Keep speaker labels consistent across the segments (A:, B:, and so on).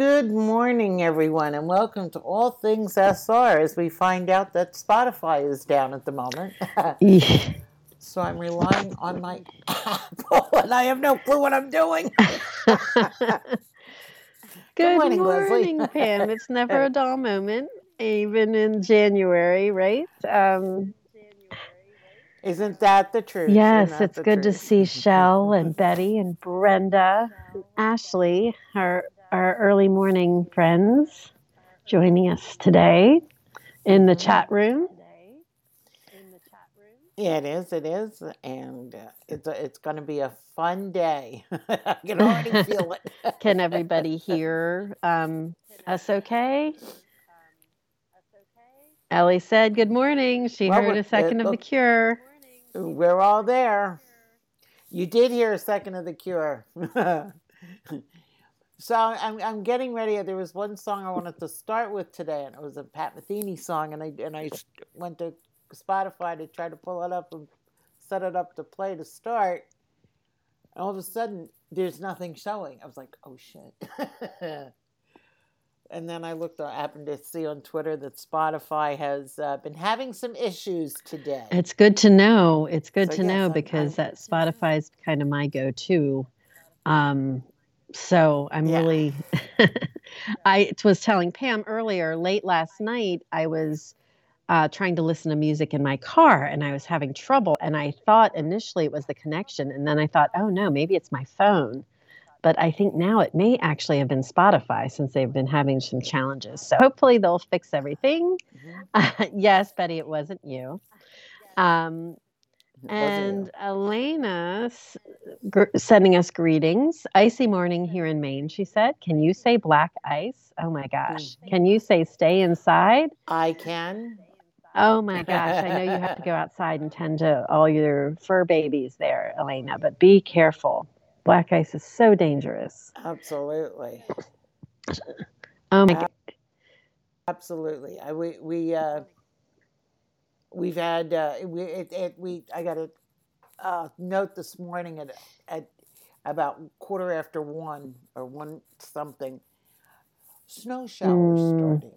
A: Good morning, everyone, and welcome to All Things SR as we find out that Spotify is down at the moment. so I'm relying on my Apple, and I have no clue what I'm doing.
B: good, morning, morning Pam. It's never a dull moment, even in January, right? Um,
A: isn't that the truth?
B: Yes, it's good truth? to see Shell and Betty and Brenda and Ashley, our our early morning friends, joining us today in the chat room.
A: Yeah, it is. It is, and uh, it's a, it's going to be a fun day. I can already feel it.
B: can everybody hear um, us? Okay. Ellie said, "Good morning." She well, heard a second of the Cure.
A: We're all there. You did hear a second of the cure. so I'm, I'm getting ready. There was one song I wanted to start with today, and it was a Pat Metheny song, and I and I went to Spotify to try to pull it up and set it up to play to start. And all of a sudden, there's nothing showing. I was like, oh shit. And then I looked, I happened to see on Twitter that Spotify has uh, been having some issues today.
B: It's good to know. It's good so to yes, know I'm, because I'm, that Spotify is kind of my go-to. Um, so I'm yeah. really, I was telling Pam earlier, late last night, I was uh, trying to listen to music in my car and I was having trouble. And I thought initially it was the connection. And then I thought, oh no, maybe it's my phone but I think now it may actually have been Spotify since they've been having some challenges. So hopefully they'll fix everything. Mm-hmm. Uh, yes, Betty, it wasn't you. Um, and Elena gr- sending us greetings. Icy morning here in Maine, she said. Can you say black ice? Oh my gosh. Mm. Can you say stay inside?
A: I can.
B: Oh my gosh. I know you have to go outside and tend to all your fur babies there, Elena, but be careful black ice is so dangerous.
A: Absolutely.
B: Oh my God.
A: Absolutely. I, we we uh, we've had uh, we it, it, we I got a uh, note this morning at at about quarter after one or one something. Snow showers mm. starting.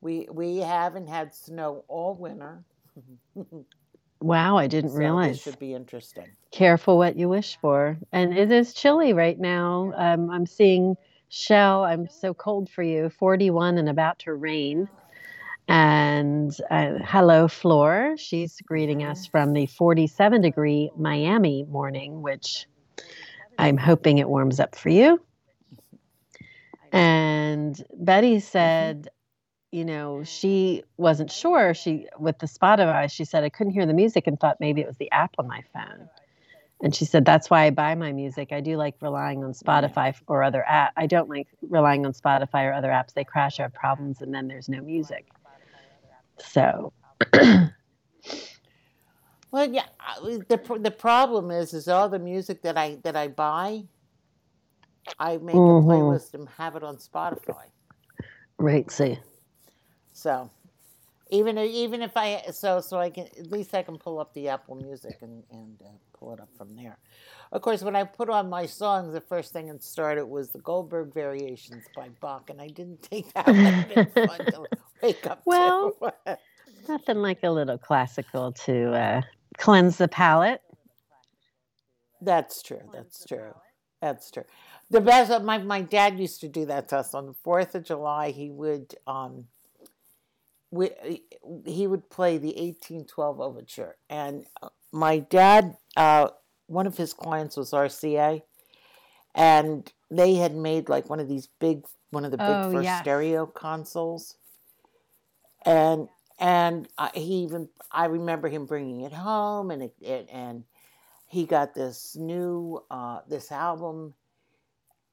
A: We we haven't had snow all winter.
B: Wow, I didn't
A: So
B: realize.
A: this should be interesting.
B: Careful what you wish for. And it is chilly right now. Um, I'm seeing Shell, I'm so cold for you, 41 and about to rain. And uh, hello, Floor. She's greeting us from the 47 degree Miami morning, which I'm hoping it warms up for you. And Betty said, you know, she wasn't sure. She with the Spotify, she said I couldn't hear the music and thought maybe it was the app on my phone. And she said that's why I buy my music. I do like relying on Spotify or other app. I don't like relying on Spotify or other apps. They crash, I have problems, and then there's no music. So.
A: well, yeah. The the problem is, is all the music that I that I buy, I make mm-hmm. a playlist and have it on Spotify.
B: Right. See.
A: So even even if I so so I can at least I can pull up the Apple Music and and uh, pull it up from there. Of course, when I put on my songs, the first thing that started was the Goldberg Variations by Bach, and I didn't think that would have been fun to wake up
B: well,
A: to.
B: nothing like a little classical to uh, cleanse the palate.
A: That's true. That's true. That's true. The best. My my dad used to do that to us on the Fourth of July. He would. Um, we, he would play the 1812 overture. And uh, my dad, uh, one of his clients was RCA, and they had made like one of these big, one of the big oh, first yes. stereo consoles. And and uh, he even I remember him bringing it home, and it, it and he got this new uh, this album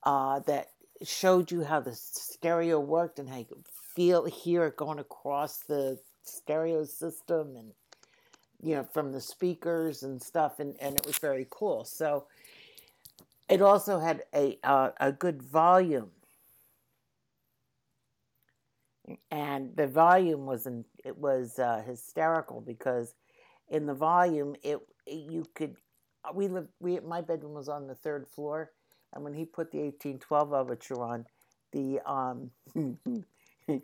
A: uh, that showed you how the stereo worked and how you could feel hear it going across the stereo system and you know from the speakers and stuff and, and it was very cool. So it also had a uh, a good volume. And the volume was not it was uh, hysterical because in the volume it, it you could we lived we my bedroom was on the third floor and when he put the 1812 overture on, the um,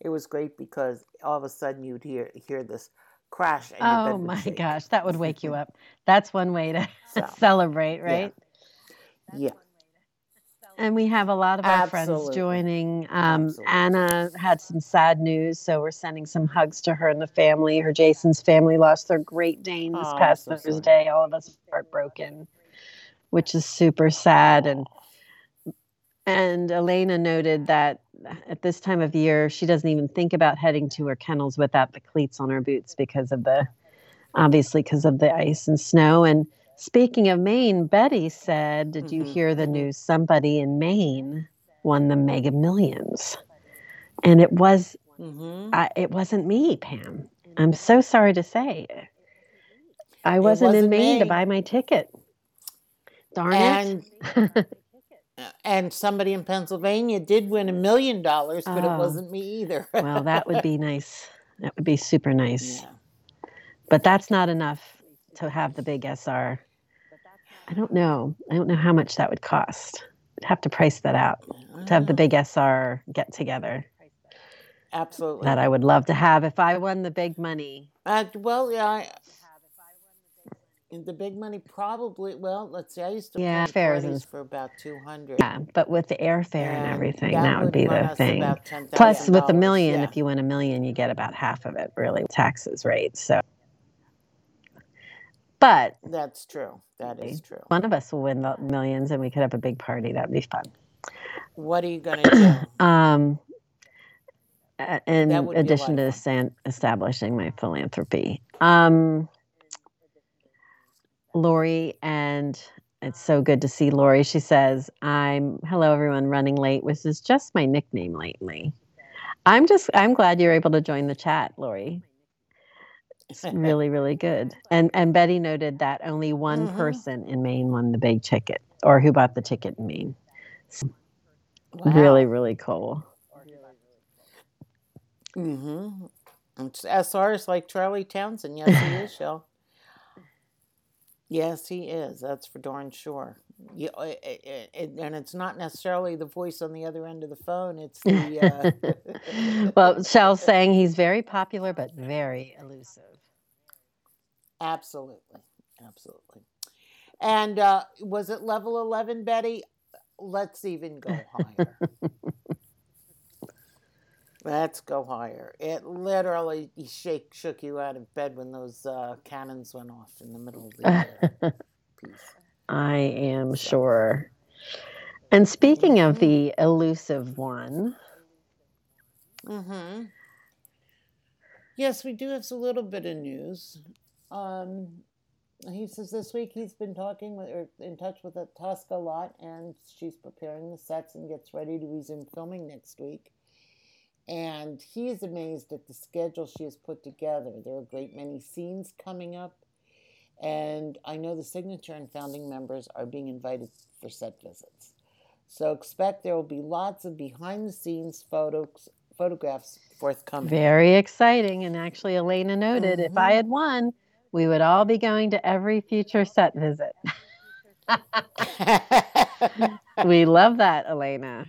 A: it was great because all of a sudden you'd hear hear this crash.
B: oh my shake. gosh, that would wake you up. That's one way to so, celebrate, right?
A: Yeah. yeah.
B: And we have a lot of our Absolutely. friends joining. Um, Anna had some sad news, so we're sending some hugs to her and the family. Her Jason's family lost their Great Dane this oh, past so Thursday. All of us heartbroken, which is super sad. And and Elena noted that at this time of year, she doesn't even think about heading to her kennels without the cleats on her boots because of the obviously because of the ice and snow. And speaking of Maine, Betty said, Did you mm-hmm. hear the news? Somebody in Maine won the mega millions. And it was mm-hmm. I, it wasn't me, Pam. I'm so sorry to say. I wasn't, wasn't in Maine me. to buy my ticket. Darn and it.
A: and somebody in Pennsylvania did win a million dollars, but oh. it wasn't me either.
B: well, that would be nice. That would be super nice. Yeah. But that's not enough to have the big SR. I don't know. I don't know how much that would cost. I'd have to price that out to have the big SR get together.
A: Absolutely.
B: That I would love to have if I won the big money.
A: Uh, well, yeah, I, the big money probably. Well, let's see. I used to yeah fares is, for about two hundred.
B: Yeah, but with the airfare and, and everything, that, that would, would be the thing. Plus, with a million, yeah. if you win a million, you get about half of it, really, taxes, right? So, but
A: that's true. That is true.
B: One of us will win the millions, and we could have a big party. That'd be fun.
A: What are you going to
B: do? um, in addition to establishing my philanthropy. Um, Lori, and it's so good to see Lori. She says, I'm, hello everyone, running late, which is just my nickname lately. I'm just, I'm glad you're able to join the chat, Lori. It's really, really good. And and Betty noted that only one mm-hmm. person in Maine won the big ticket, or who bought the ticket in Maine. So, wow. Really, really cool.
A: Mm-hmm. As far as like Charlie Townsend. Yes, he is, Shell. Yes, he is. That's for darn sure. Yeah, it, it, it, and it's not necessarily the voice on the other end of the phone. It's the.
B: Uh... well, Shell's saying he's very popular, but very elusive.
A: Absolutely, absolutely. And uh, was it level eleven, Betty? Let's even go higher. Let's go higher. It literally shake, shook you out of bed when those uh, cannons went off in the middle of the piece.
B: I am so. sure. And speaking mm-hmm. of the elusive one.
A: Mm-hmm. Yes, we do have a little bit of news. Um, he says this week he's been talking with or in touch with Tosca a lot, and she's preparing the sets and gets ready to resume filming next week and he is amazed at the schedule she has put together. There are a great many scenes coming up, and I know the signature and founding members are being invited for set visits. So expect there will be lots of behind the scenes photos photographs forthcoming.
B: Very exciting. And actually Elena noted mm-hmm. if I mm-hmm. had won, we would all be going to every future set visit. we love that, Elena.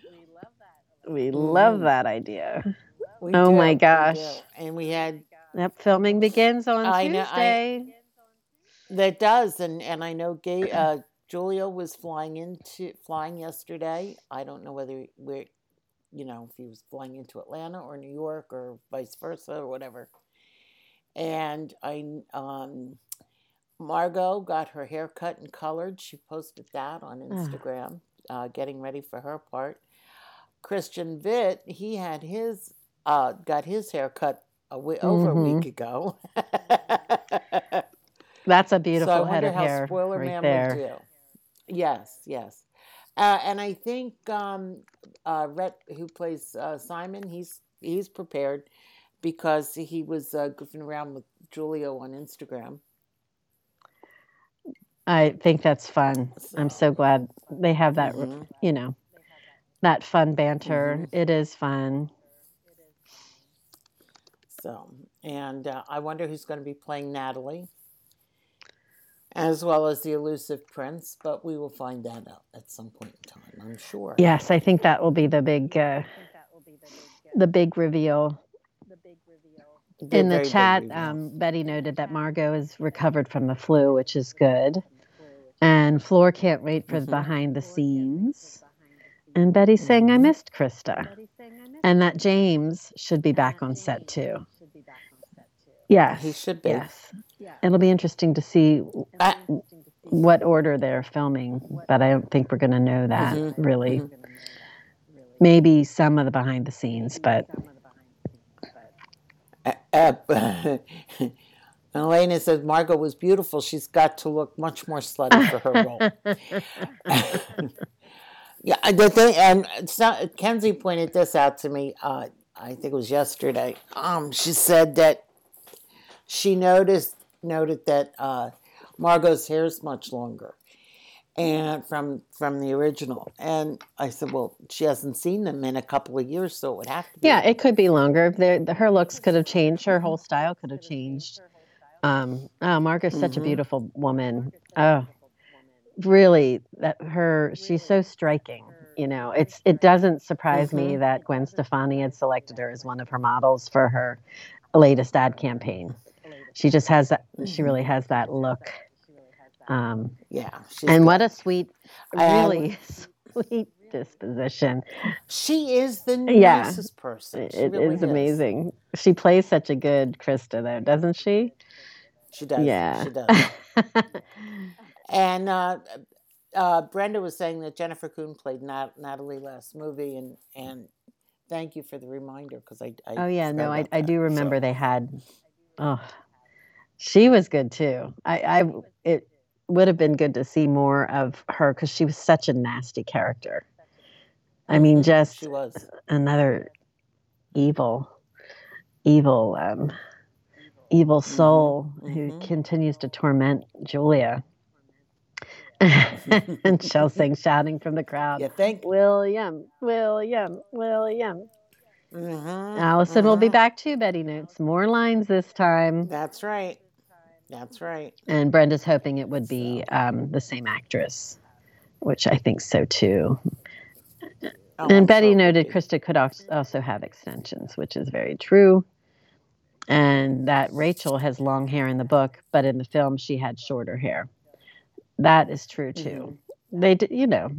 B: We love mm. that idea. We oh do, my gosh.
A: And we had
B: Yep, filming begins on I Tuesday. Know,
A: I, that does, and and I know Gay, uh, Giulio was flying into flying yesterday. I don't know whether we're, you know, if he was flying into Atlanta or New York or vice versa or whatever. And I, um, Margot got her hair cut and colored. She posted that on Instagram, uh, getting ready for her part. Christian Vitt, he had his uh, got his hair cut a w- over mm-hmm. a week ago.
B: That's a beautiful so head of hair Spoiler right Man there.
A: Yes, yes. Uh, and I think um, uh, Rhett, who plays uh, Simon, he's he's prepared because he was uh, goofing around with Giulio on Instagram.
B: I think that's fun. So, I'm so glad they have that. Mm-hmm. You know, that fun banter. Mm-hmm. It is fun.
A: So, and uh, I wonder who's going to be playing Natalie. as well as the elusive prince, but we will find that out at some point in time, I'm sure.
B: Yes, I think that will be the big, uh, the big reveal.
A: The
B: In the
A: very big
B: chat, um, Betty noted that Margot is recovered from the flu, which is good. And Floor can't wait for the
A: Mhm.
B: behind the scenes. And Betty's saying, I missed Christa. And that James should be back on set too. Yes.
A: he should be.
B: Yes. It'll be interesting to see
A: I-
B: what order they're filming, but I don't think we're going to know that really. Maybe some of the behind the scenes, but
A: Uh, uh, Elena says Margot was beautiful. She's got to look much more slutty for her role. yeah, the thing, and it's not, Kenzie pointed this out to me. Uh, I think it was yesterday. Um, she said that she noticed noted that uh, Margot's hair is much longer, and from from the original. And I said, well, she hasn't seen them in a couple of years, so it would have to. be.
B: yeah, it could be longer. The, her looks could have changed. Her whole style could have changed. Um, oh, Margaret's such a
A: Mhm.
B: beautiful woman. Oh, really? That her, she's so striking. You know, it's it doesn't surprise me
A: Mhm.
B: that Gwen Stefani had selected her as one of her models for her latest ad campaign. She just has that. She
A: Mhm.
B: really has that look. Um,
A: yeah. she's
B: and
A: got-
B: what a sweet,
A: I-
B: really sweet disposition.
A: She is the
B: Yeah.
A: nicest person.
B: It
A: She
B: is
A: really
B: amazing. She plays such a good Christa, though, doesn't she?
A: She does.
B: Yeah.
A: She does. and uh, uh, Brenda was saying that Jennifer Kuhn played Nat- Natalie last movie, and and thank you for the reminder because I, I.
B: oh yeah, no, I
A: about
B: I do remember
A: So,
B: they had. Oh, she was good too. I I it would have been good to see more of her because she was such a nasty character. I mean,
A: mhm,
B: just
A: she was.
B: another evil, evil, um, evil soul who
A: mhm.
B: continues to torment Julia. and Chelsea shouting from the crowd,
A: You think?
B: William, William, William.
A: Mm-hmm,
B: Allison will be back too, Betty notes. More lines this time.
A: That's right. That's right.
B: And Brenda's hoping it would be um, the same actress, which I think so too.
A: Oh,
B: and Betty
A: will
B: noted. Christa could also have extensions, which is very true. And that Rachel has long hair in the book, but in the film she had shorter hair. That is true too. They, d- you know,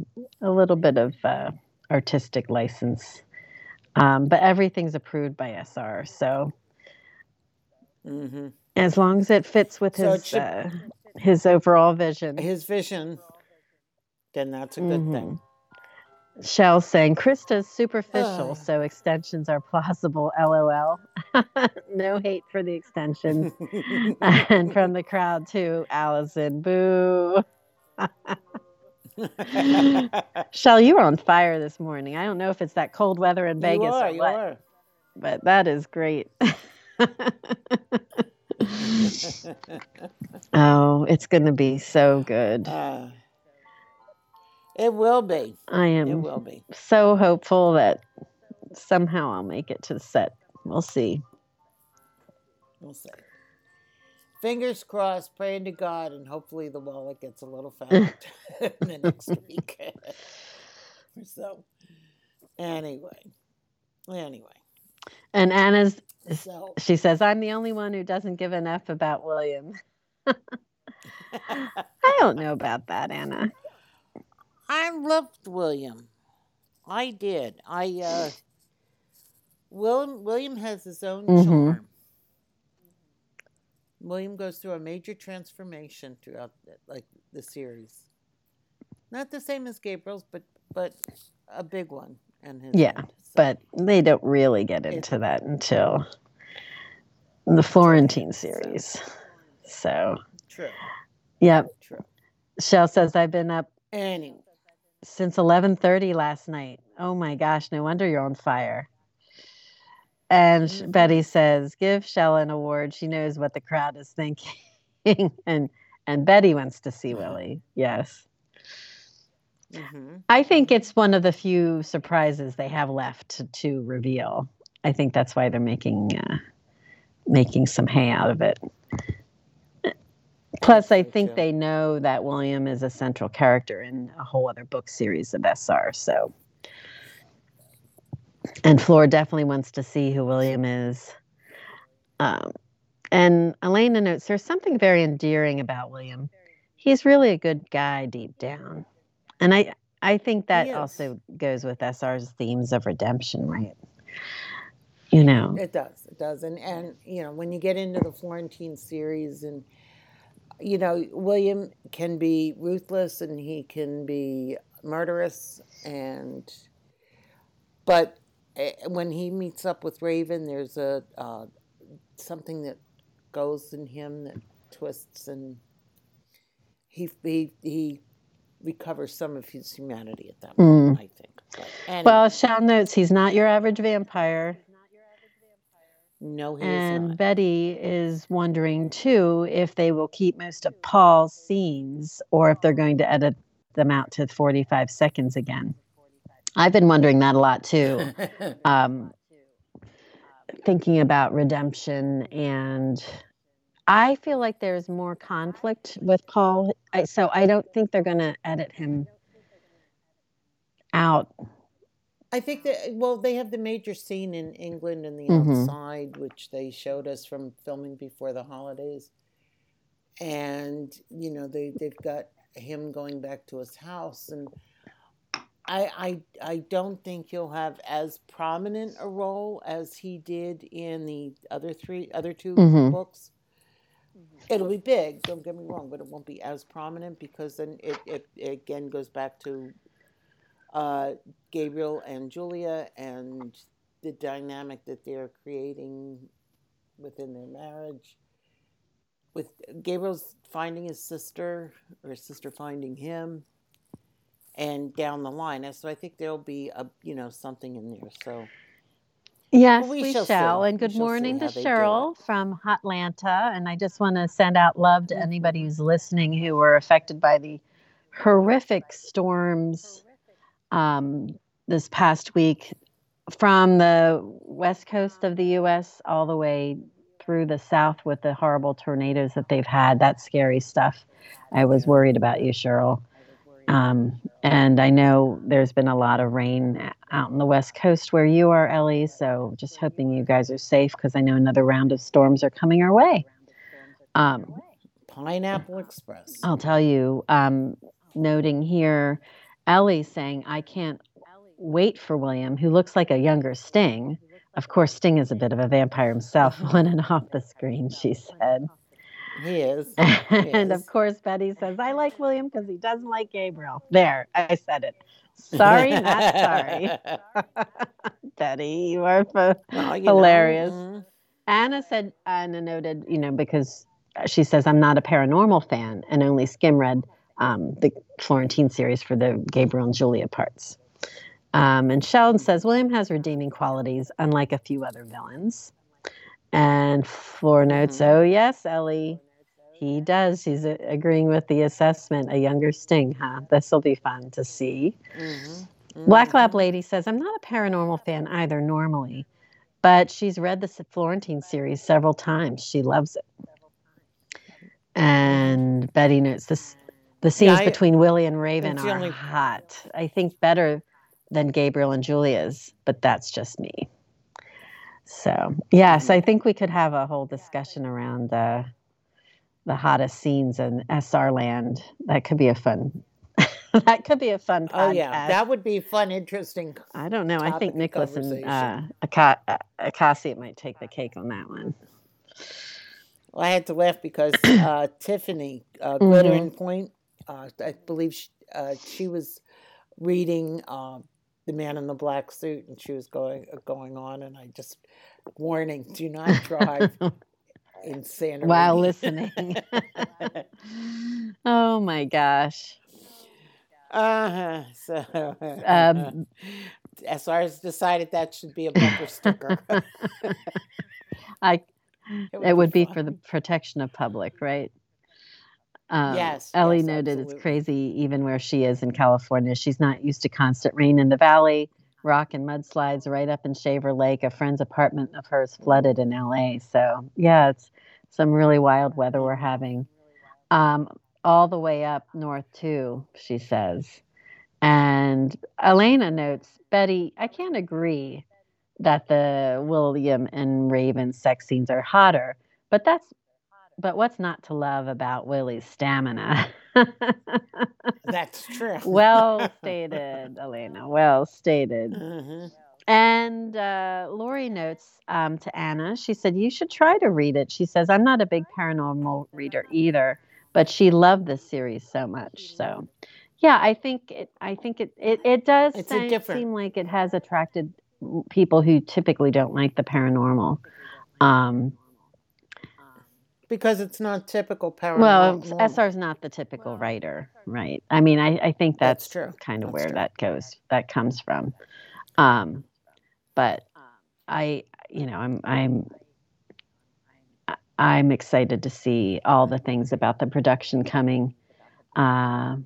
B: a little bit of uh, artistic license, um, but everything's approved by SR. So
A: Mm-hmm.
B: as long as it fits with
A: So
B: his
A: should-
B: uh, his overall vision.
A: His vision. Then that's a good thing.
B: Shell saying Christa's superficial,
A: Ah.
B: so extensions are plausible. LOL. no hate for the extensions. and from the crowd too, Allison. Boo. Shell, you were on fire this morning. I don't know if it's that cold weather in Vegas
A: you are,
B: or
A: you
B: what,
A: are.
B: but that is great. oh, it's going to be so good.
A: Uh, it will be.
B: I am.
A: It will be.
B: so hopeful that somehow I'll make it to the set. We'll see.
A: We'll see. Fingers crossed, praying to God, and hopefully the wallet gets a little fatter in the next week. so, anyway, anyway,
B: And Anna's,
A: so
B: she says, I'm the only one who doesn't give an F about William. I don't know about that, Anna.
A: I loved William. I did. I uh, William William has his own
B: Mhm.
A: charm. William goes through a major transformation throughout the, like the series. Not the same as Gabriel's, but but a big one. And his
B: Yeah,
A: end, so.
B: But they don't really get into that until the Florentine series. So,
A: true,
B: yep.
A: true.
B: Shell says, I've been up
A: Anyway,
B: since 11:30 last night. Oh my gosh, no wonder you're on fire. And
A: Mhm.
B: Betty says, "Give Shell an award. She knows what the crowd is thinking." and and Betty wants to see Willie. Yes.
A: hmm
B: I think it's one of the few surprises they have left to, to reveal. I think that's why they're making uh, making some hay out of it. Plus, I think they know that William is a central character in a whole other book series of SR. So, and Fleur definitely wants to see who William is. Um, and Elena notes there's something very endearing about William. He's really a good guy deep down. And I, I think that also goes with SR's themes of redemption, right? You know,
A: it does, it does, and and you know when you get into the Florentine series, and you know William can be ruthless and he can be murderous, and but eh, when he meets up with Raven, there's a uh, something that goes in him that twists and he he he recovers some of his humanity at that point, mm. I think.
B: Anyway. Well, Shell notes he's not your average vampire.
A: No,
B: and Betty is wondering too if they will keep most of Paul's scenes or if they're going to edit them out to 45 seconds again. I've been wondering that a lot too. um, thinking about redemption and I feel like there's more conflict with Paul. I, so I don't think they're going to edit him out.
A: I think that well, they have the major scene in England and the mm-hmm. outside, which they showed us from filming before the holidays, and you know they they've got him going back to his house, and I I I don't think he'll have as prominent a role as he did in the other three other 2 mm-hmm. books It'll be big, don't get me wrong, but it won't be as prominent because then it, it, it again goes back to uh, Gabriel and Julia and the dynamic that they're creating within their marriage. With Gabriel's finding his sister, or his sister finding him, and down the line. And so I think there'll be a you know something in there. So
B: Yes, we, we shall. shall. And good morning to Cheryl from Atlanta. And I just want to send out love to anybody who's listening who were affected by the horrific storms um, this past week from the west coast of the U.S. all the way through the south with the horrible tornadoes that they've had. That's scary stuff. I was worried about you, Cheryl. Um, and I know there's been a lot of rain out in the west coast where you are, Ellie. So just hoping you guys are safe because I know another round of storms are coming our way.
A: Um, Pineapple Express.
B: I'll tell you, um, noting here, Ellie saying, I can't wait for William, who looks like a younger Sting. Of course, Sting is a bit of a vampire himself on and off the screen, she said.
A: He is.
B: He and is. of course, Betty says, I like William because he doesn't like Gabriel. There, I said it. Sorry, not sorry. Betty, you are well, you hilarious. Know. Mm-hmm. Anna said, Anna noted, you know, because she says, I'm not a paranormal fan and only skim read um, the Florentine series for the Gabriel and Julia parts. Um, and Sheldon says, William has redeeming qualities, unlike a few other villains. And Floor notes, mm-hmm. oh, yes, Ellie, he does. He's a- agreeing with the assessment. A younger Sting, huh? This will be fun to see. Mm-hmm. Mm-hmm. Black Lab Lady says, I'm not a paranormal fan either normally, but she's read the Florentine series several times. She loves it. And Betty notes this the scenes yeah, I, between Willie and Raven are only... hot. I think better than Gabriel and Julia's, but that's just me. So yes, I think we could have a whole discussion around uh, the hottest scenes in SR land. That could be a fun. that could be a fun. Podcast. Oh yeah,
A: that would be fun, interesting.
B: I don't know. I think Nicholas and uh, Acacia might take the cake on that one.
A: Well, I had to laugh because uh, Tiffany uh, Glittering mm-hmm. Point, uh, I believe she, uh, she was reading uh, the man in the black suit, and she was going going on, and I just warning: do not drive insanity
B: while listening. oh my gosh.
A: Uh-huh. So um, SR's decided that should be a bumper sticker.
B: I it would, it would be, be for the protection of public, right? Um,
A: yes.
B: Ellie
A: yes,
B: noted
A: absolutely.
B: it's crazy even where she is in California. She's not used to constant rain in the valley rock and mudslides right up in Shaver Lake. A friend's apartment of hers flooded in LA. So, yeah, it's some really wild weather we're having. um, all the way up north too. She says, and Elena notes, Betty, I can't agree that the William and Raven sex scenes are hotter, but that's but what's not to love about Willie's stamina?
A: That's true.
B: well stated, Elena. Well stated. Mm-hmm. And uh, Lori notes um, to Anna, she said, You should try to read it. She says, I'm not a big paranormal reader either, but she loved this series so much. So, yeah, I think it, I think it, it, it does seem, different... seem like it has attracted people who typically don't like the paranormal. Um,
A: because it's not typical paranormal.
B: Well, SR is not the typical writer, right? I mean, I, I think that's, that's true. kind of that's where true. that goes, that comes from. Um, but I, you know, I'm, I'm, I'm excited to see all the things about the production coming. Uh,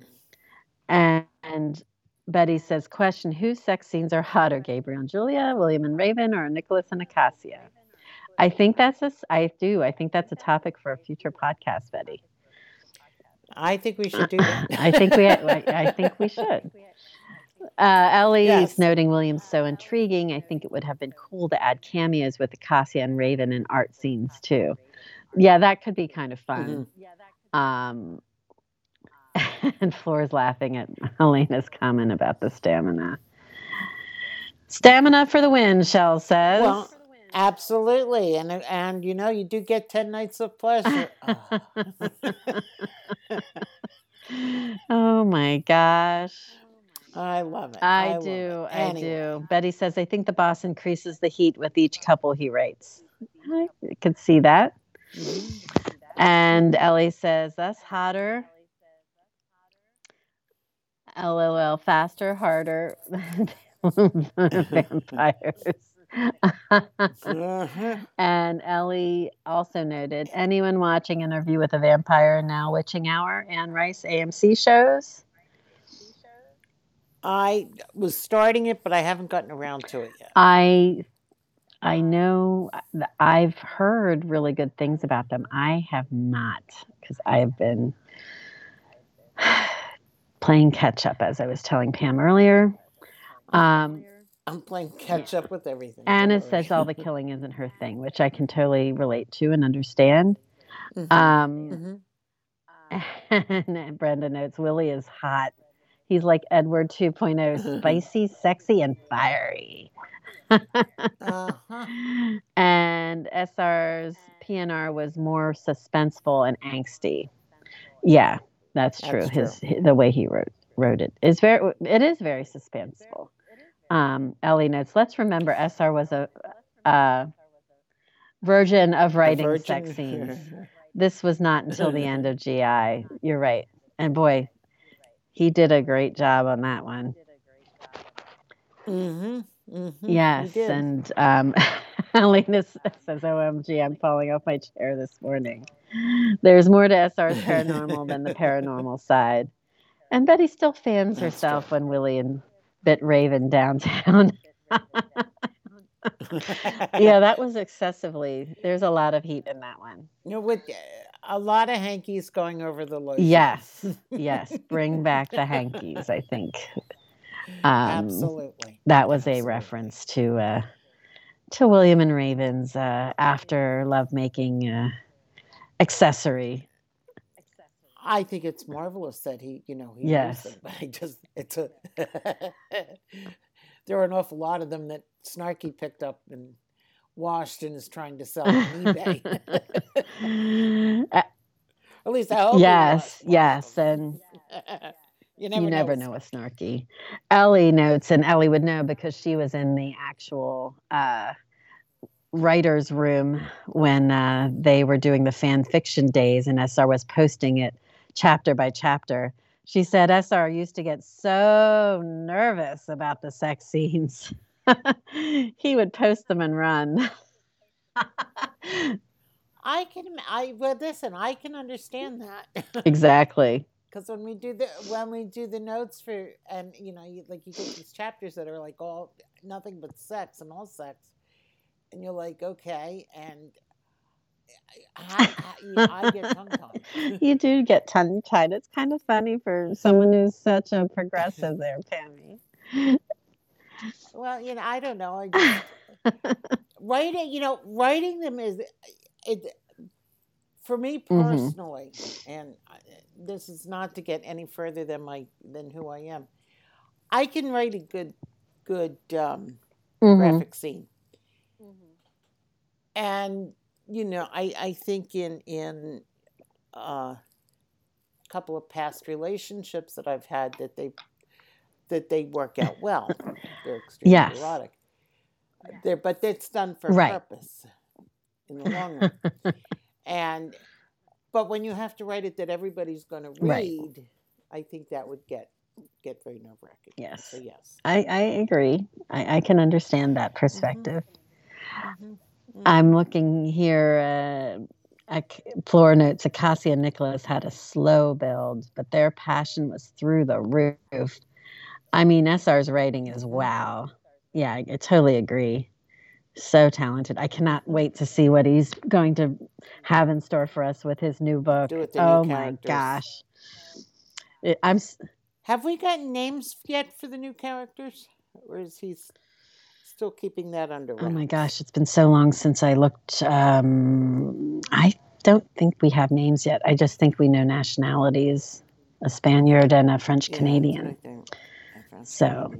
B: and, and Betty says, question, whose sex scenes are hotter, Gabriel and Julia, William and Raven, or Nicholas and Acacia? I think that's a, I do. I think that's a topic for a future podcast, Betty.
A: I think we should do that.
B: I think we, I think we should. Uh, Ellie yes. is noting Williams so intriguing. I think it would have been cool to add cameos with Acacia and Raven and art scenes too. Yeah, that could be kind of fun. Mm-hmm. Um, and Floor's laughing at Helena's comment about the stamina. Stamina for the win, Shell says. Well,
A: absolutely, and and you know you do get ten nights of pleasure. oh.
B: oh my gosh.
A: I love it.
B: I, I do. I do. Betty says, I think the boss increases the heat with each couple he rates. I could see that. Mm-hmm. And Ellie says, that's hotter. LOL, faster, harder vampires. Uh-huh. And Ellie also noted anyone watching Interview with a Vampire now Witching Hour and Rice AMC shows?
A: I was starting it, but I haven't gotten around to it yet.
B: I I know I've heard really good things about them. I have not because I've been playing catch up, as I was telling Pam earlier.
A: Um, I'm playing catch up with everything.
B: Anna says all the killing isn't her thing, which I can totally relate to and understand. Mm-hmm. Um, mm-hmm. and Brenda notes Willie is hot He's like Edward 2.0, spicy, sexy, and fiery. uh-huh. And SR's PNR was more suspenseful and angsty. Yeah, that's true. That's his, true. his, the way he wrote wrote it is very it is very suspenseful. Um, Ellie notes. Let's remember, SR was a, a virgin of writing virgin. sex scenes. this was not until the end of GI. You're right. And boy, he did a great job on that one.
A: Mm-hmm. Mm-hmm.
B: Yes, and um, Elena says, "OMG, I'm falling off my chair this morning." There's more to SR's paranormal than the paranormal side, and Betty still fans That's herself true. when Willie and bit Raven downtown. yeah, that was excessively. There's a lot of heat in that one.
A: You know, with a lot of hankies going over the lotion.
B: Yes, yes. Bring back the hankies. I think.
A: Um, Absolutely.
B: That was Absolutely. a reference to uh, to William and Raven's uh, after lovemaking uh, accessory.
A: I think it's marvelous that he, you know, he
B: yes.
A: Them, but I just it's a there are an awful lot of them that Snarky picked up and washed and is trying to sell on eBay. At least I hope.
B: Yes, yes, and
A: you never,
B: you
A: know,
B: never know with Snarky. Ellie notes, and Ellie would know because she was in the actual uh, writers' room when uh, they were doing the fan fiction days, and SR was posting it chapter by chapter. She said SR used to get so nervous about the sex scenes. he would post them and run.
A: I can I well listen, I can understand that.
B: exactly.
A: Because when we do the when we do the notes for and you know you, like you get these chapters that are like all nothing but sex and all sex, and you're like okay, and I get tongue tied.
B: you do get tongue tied. It's kind of funny for someone who's such a progressive there, Pammy.
A: Well, you know, I don't know. I just, writing, you know, writing them is it for me mm-hmm. personally, mm-hmm. and this is not to get any further than my than who I am. I can write a good good um, mm-hmm. graphic scene, mm-hmm. and you know, I I think in in uh, a couple of past relationships that I've had that they that they work out well. They're extremely yes. erotic. They're, but it's done for right. purpose in the long run. and but when you have to write it that everybody's going to read, right. I think that would get get very nerve wracking.
B: Yes.
A: So yes,
B: I, I agree. I, I can understand that mm-hmm. perspective. Mm-hmm. Mm-hmm. I'm looking here. Uh, floor notes Acacia and Nicholas had a slow build, but their passion was through the roof. I mean, SR's writing is wow. Yeah, I, I totally agree so talented. I cannot wait to see what he's going to have in store for us with his new book. oh new my gosh. It, I'm
A: Have we got names yet for the new characters? Or is he still keeping that under wraps?
B: Oh my gosh, it's been so long since I looked um, I don't think we have names yet. I just think we know nationalities, a Spaniard and a French Canadian. Yeah, so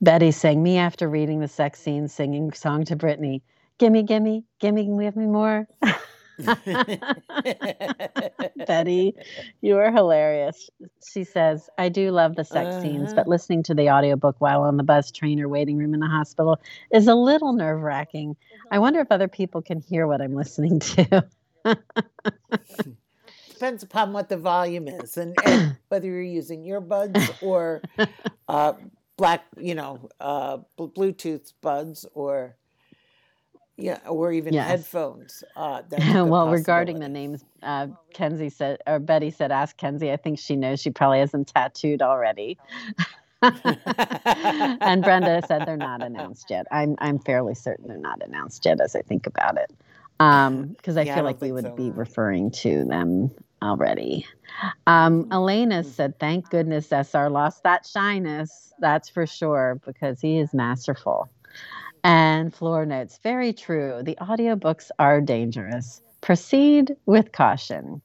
B: Betty sang me after reading the sex scene, singing song to Britney. Gimme, gimme, gimme, give me more. Betty, you are hilarious. She says, I do love the sex uh-huh. scenes, but uh-huh. listening to the audiobook while on the bus, train, or waiting room in the hospital is a little nerve wracking. I wonder if other people can hear what I'm listening to.
A: Depends upon what the volume is and, and whether you're using earbuds or uh, black, you know, uh, Bluetooth buds or yeah, or even yes. headphones. Uh,
B: well, regarding the names, uh, Kenzie said, or Betty said, ask Kenzie. I think she knows. She probably has them tattooed already. and Brenda said they're not announced yet. I'm I'm fairly certain they're not announced yet as I think about it. Um, because I yeah, feel I like we would so. be referring to them already. Um, Elena mm-hmm. said, Thank goodness SR lost that shyness. That's for sure, because he is masterful. And Floor notes, very true. The audiobooks are dangerous. Proceed with caution.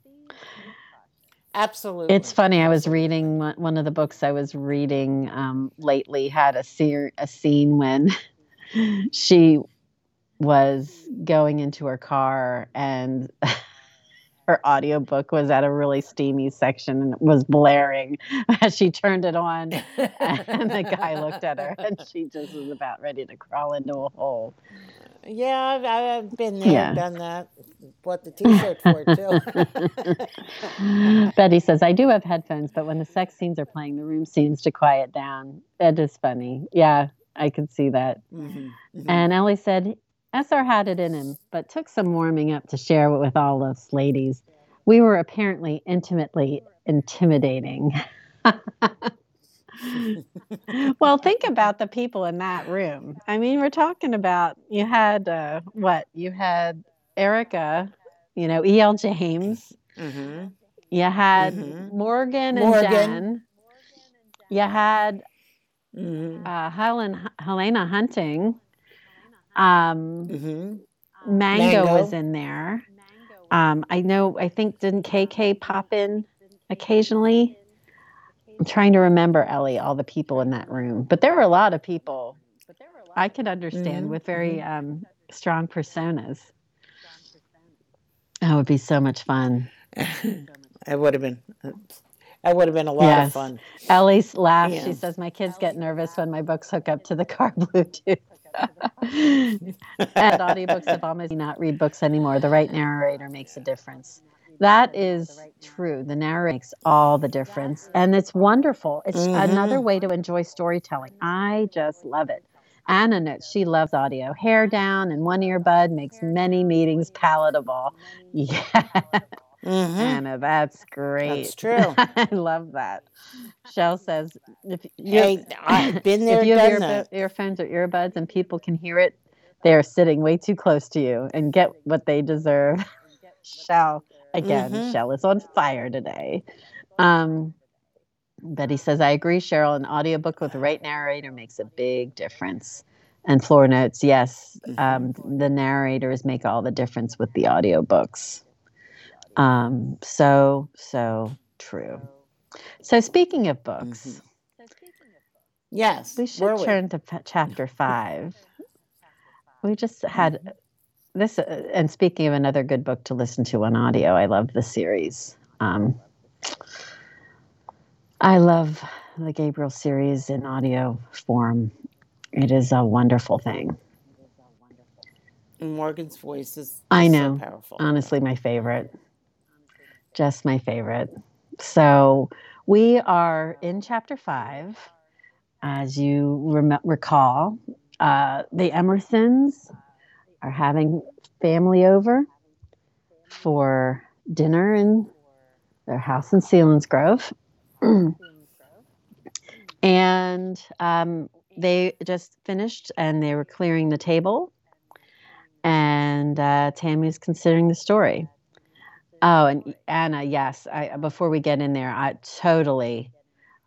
A: Absolutely.
B: It's funny. I was reading one of the books I was reading um, lately had a, se- a scene when she was going into her car and her audiobook was at a really steamy section and was blaring as she turned it on. and the guy looked at her and she just was about ready to crawl into a hole.
A: Yeah, I've, I've been there, yeah. done that. Bought the t-shirt for it
B: too. Betty says, I do have headphones, but when the sex scenes are playing, the room seems to quiet down. That is funny. Yeah, I can see that. Mm-hmm, mm-hmm. And Ellie said, SR had it in him, but took some warming up to share with all us ladies. We were apparently intimately intimidating. well, think about the people in that room. I mean, we're talking about you had uh, what? You had Erica, you know, E.L. James. Mm-hmm. You had mm-hmm. Morgan and Morgan. Jen. You had mm-hmm. uh, Helen, Helena Hunting. Um, mm-hmm. Mango, Mango, was in there. Um, I know. I think didn't KK pop in occasionally? I'm trying to remember Ellie, all the people in that room, but there were a lot of people. I could understand mm-hmm. with very mm-hmm. um, strong personas. That would be so much fun.
A: it would have been. That would have been a lot yes. of fun.
B: Ellie's laughs. Yeah. She says, "My kids get nervous when my books hook up to the car Bluetooth." and audiobooks have almost not read books anymore. The right narrator makes a difference. That is true. The narrator makes all the difference. And it's wonderful. It's mm-hmm. another way to enjoy storytelling. I just love it. Anna notes she loves audio. Hair down and one earbud makes many meetings palatable. Yeah. Mm-hmm. Anna, that's great.
A: That's true.
B: I love that. Shell says, if
A: you, hey, I've been there, if you have
B: ear, earphones or earbuds and people can hear it, they are sitting way too close to you and get what they deserve. Shell again. Mm-hmm. Shell is on fire today. Um, Betty says, I agree, Cheryl. An audiobook with the right narrator makes a big difference. And floor notes, yes, mm-hmm. um, the narrators make all the difference with the audiobooks. Um, so, so true. So, speaking of books, mm-hmm.
A: yes,
B: we should turn we? to p- chapter five. We just had mm-hmm. this, uh, and speaking of another good book to listen to on audio, I love the series. Um, I love the Gabriel series in audio form. It is a wonderful thing.
A: Morgan's voice is
B: I know. So powerful. Honestly, my favorite. Just my favorite. So we are in chapter five. As you rem- recall, uh, the Emersons are having family over for dinner in their house in Selinsgrove. and um, they just finished and they were clearing the table. And uh, Tammy's considering the story. Oh, and Anna, yes. I, before we get in there, I totally.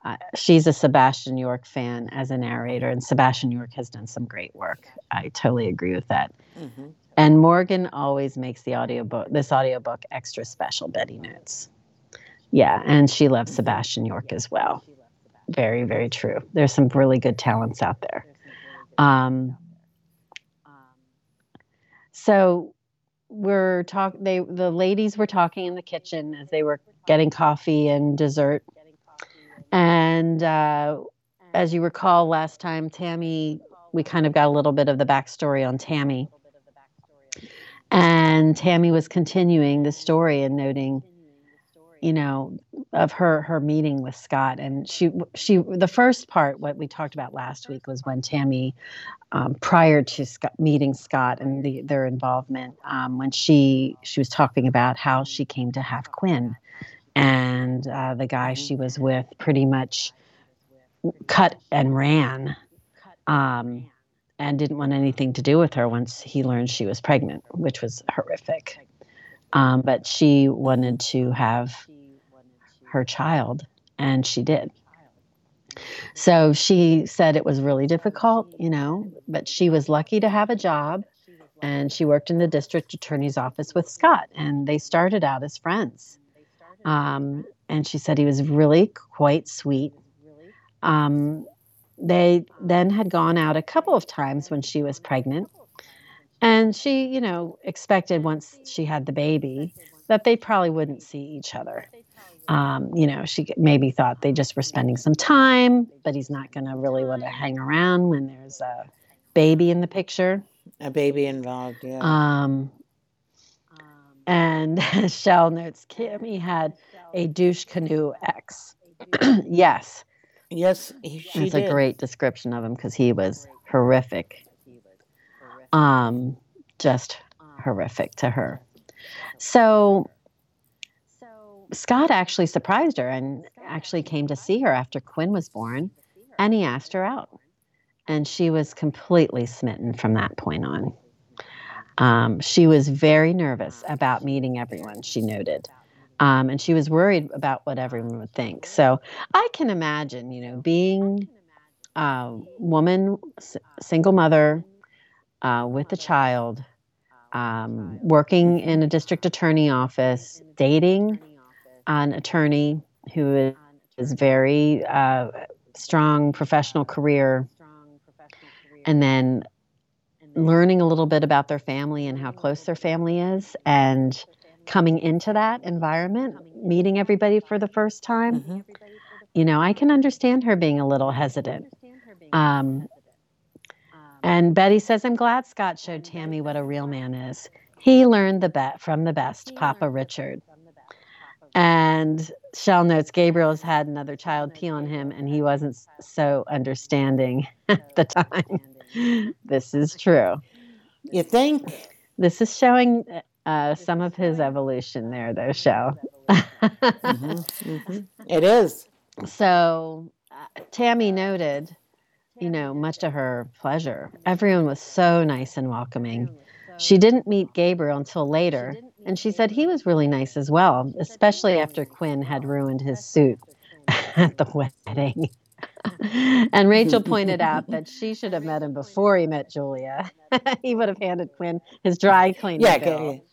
B: Uh, she's a Sebastian York fan as a narrator, and Sebastian York has done some great work. I totally agree with that. Mm-hmm. And Morgan always makes the audiobook, this audiobook, extra special. Betty notes. Yeah, and she loves Sebastian York as well. Very, very true. There's some really good talents out there. Um, so we're talk they the ladies were talking in the kitchen as they were getting coffee and dessert. And uh, as you recall last time, Tammy, we kind of got a little bit of the backstory on Tammy. And Tammy was continuing the story and noting you know of her her meeting with Scott and she she the first part what we talked about last week was when Tammy um, prior to Scott, meeting Scott and the, their involvement um, when she she was talking about how she came to have Quinn and uh, the guy she was with pretty much cut and ran um, and didn't want anything to do with her once he learned she was pregnant which was horrific um, but she wanted to have her child, and she did. So she said it was really difficult, you know, but she was lucky to have a job and she worked in the district attorney's office with Scott, and they started out as friends. Um, and she said he was really quite sweet. Um, they then had gone out a couple of times when she was pregnant. And she, you know, expected once she had the baby that they probably wouldn't see each other. Um, you know, she maybe thought they just were spending some time, but he's not going to really want to hang around when there's a baby in the picture.
A: A baby involved, yeah. Um,
B: and Shell notes Kimmy had a douche canoe ex. yes.
A: Yes, he,
B: It's a great description of him because he was horrific. Um, just horrific to her. So Scott actually surprised her and actually came to see her after Quinn was born, and he asked her out. And she was completely smitten from that point on. Um, she was very nervous about meeting everyone, she noted. Um, and she was worried about what everyone would think. So I can imagine, you know, being a woman, s- single mother uh, with a child, um, working in a district attorney office, dating an attorney who is very uh, strong professional career, and then learning a little bit about their family and how close their family is, and coming into that environment, meeting everybody for the first time. Mm-hmm. You know, I can understand her being a little hesitant. Um, and Betty says, I'm glad Scott showed Tammy what a real man is. He learned the bet from the best, Papa Richard. And Shell notes Gabriel has had another child pee on him, and he wasn't so understanding at the time. this is true.
A: You think?
B: This is showing uh, some of his evolution there, though, Shell. mm-hmm,
A: mm-hmm. It is.
B: So uh, Tammy noted, you know, much to her pleasure, everyone was so nice and welcoming. She didn't meet Gabriel until later And she said he was really nice as well, especially after Quinn had ruined his suit at the wedding. and Rachel pointed out that she should have met him before he met Julia. he would have handed Quinn his dry cleaning yeah, bill.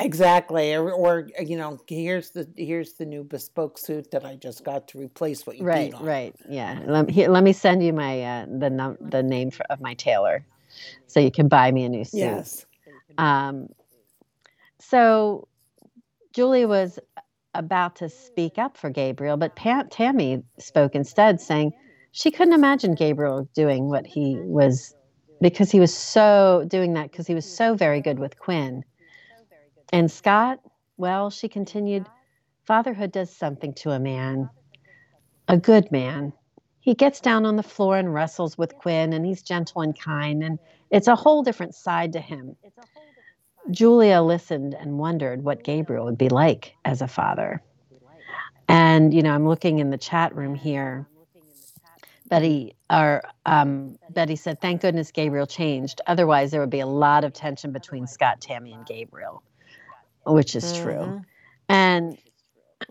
A: Exactly, or, or, you know, here's the here's the new bespoke suit that I just got to replace what you beat on.
B: right, right, yeah. Let, here, let me send you my uh, the num- the name for, of my tailor, so you can buy me a new suit.
A: Yes.
B: Um, so Julie was about to speak up for Gabriel, but Tammy spoke instead, saying she couldn't imagine Gabriel doing what he was because he was so doing that because he was so very good with Quinn. And Scott, well, she continued, fatherhood does something to a man, a good man. He gets down on the floor and wrestles with Quinn, and he's gentle and kind, and it's a whole different side to him. Julia listened and wondered what Gabriel would be like as a father. And, you know, I'm looking in the chat room here. Betty or um, Betty said, "Thank goodness Gabriel changed. Otherwise, there would be a lot of tension between Scott, Tammy, and Gabriel." Which is mm-hmm. true. And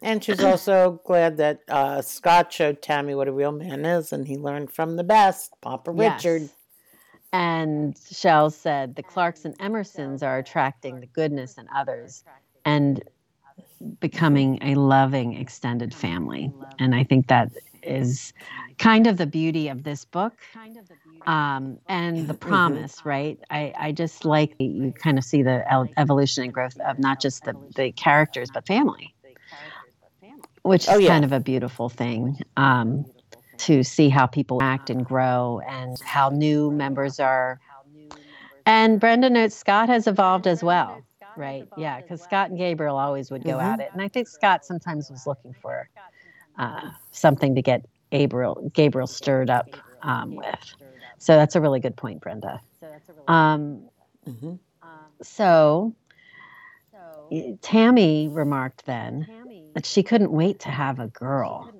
A: and she's also glad that uh, Scott showed Tammy what a real man is, and he learned from the best, Papa yes. Richard.
B: And Shell said the Clarks and Emersons are attracting the goodness in others and becoming a loving extended family. And I think that is kind of the beauty of this book um, and the mm-hmm. promise, right? I, I just like you kind of see the evolution and growth of not just the, the characters, but family, which is oh, yeah. kind of a beautiful thing um, to see how people act and grow and how new members are. And Brenda notes Scott has evolved as well, right? Yeah, because Scott and Gabriel always would go mm-hmm. at it. And I think Scott sometimes was looking for uh, something to get Gabriel, Gabriel stirred up um, with. So that's a really good point, Brenda. So that's a Um, mm-hmm. So Tammy remarked then that she couldn't wait to have a girl.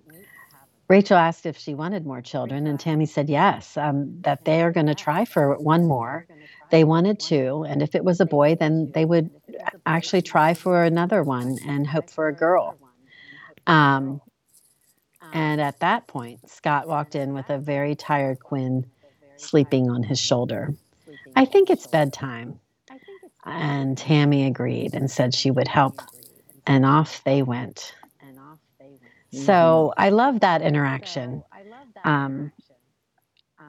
B: Rachel asked if she wanted more children, and Tammy said yes, um, that they are going to try for one more. They wanted two, and if it was a boy, then they would actually try for another one and hope for a girl. Um, and at that point, Scott walked in with a very tired Quinn sleeping on his shoulder. I think it's bedtime. And Tammy agreed and said she would help. And off they went. So I love that interaction. Um,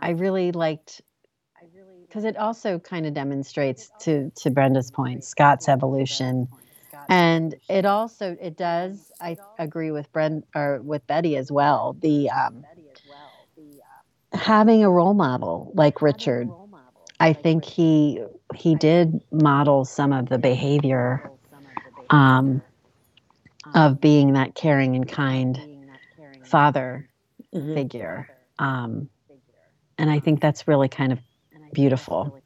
B: I really liked because it also kind of demonstrates to to Brenda's point Scott's evolution, and it also it does. I agree with Brenda or with Betty as well. The um, having a role model like Richard. I think he he did model some of the behavior um, of being that caring and kind father mm-hmm. figure, um, and I think that's really kind of beautiful.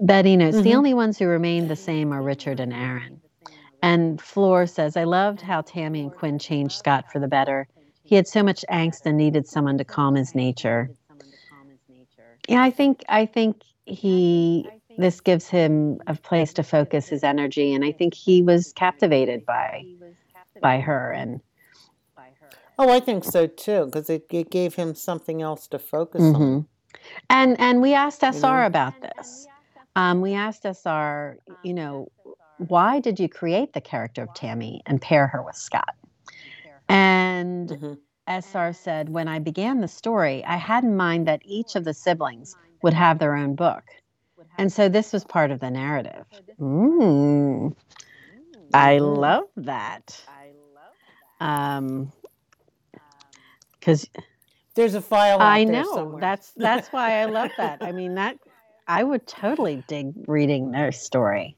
B: Betty notes mm-hmm. the only ones who remain the same are Richard and Aaron. And Floor says, I loved how Tammy and Quinn changed Scott for the better. He had so much angst and needed someone to calm his nature. Yeah, I think I think he this gives him a place to focus his energy and I think he was captivated by by her and by her.
A: Oh, I think so too, because it, it gave him something else to focus mm-hmm. on.
B: And and we asked SR you know? about this. Um, we asked SR, you know, why did you create the character of Tammy and pair her with Scott? And mm-hmm. SR said, when I began the story, I had in mind that each of the siblings would have their own book. And so this was part of the narrative. Mm. I mm-hmm. love that. Um, because
A: there's a file.
B: I know that's that's why I love that. I mean that I would totally dig reading their story.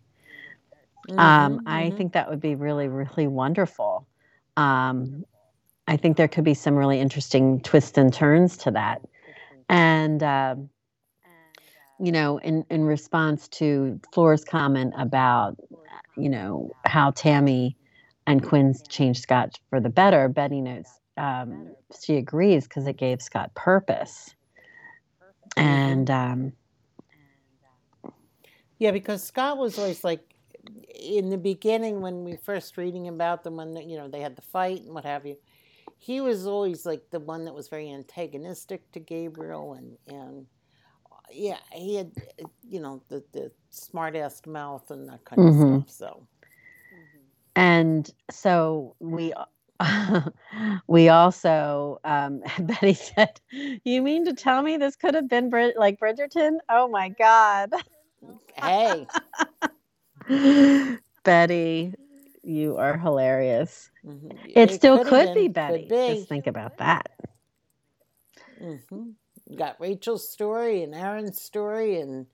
B: Mm-hmm, um, I mm-hmm. think that would be really really wonderful. Um, I think there could be some really interesting twists and turns to that. And, uh, you know, in, in response to Floor's comment about, you know, how Tammy and Quinn changed Scott for the better, Betty notes um, she agrees because it gave Scott purpose. And, um,
A: yeah, because Scott was always like, in the beginning when we first reading about them when you know they had the fight and what have you he was always like the one that was very antagonistic to gabriel and and yeah he had you know the the smart ass mouth and that kind mm-hmm. of stuff so.
B: And so we we also um, betty said you mean to tell me this could have been Brid- like bridgerton? Oh my god.
A: Hey
B: Betty, you are hilarious. Mm-hmm. It, it, still could be Betty. Could be. Just think about that.
A: Mm-hmm. Got Rachel's story and Aaron's story and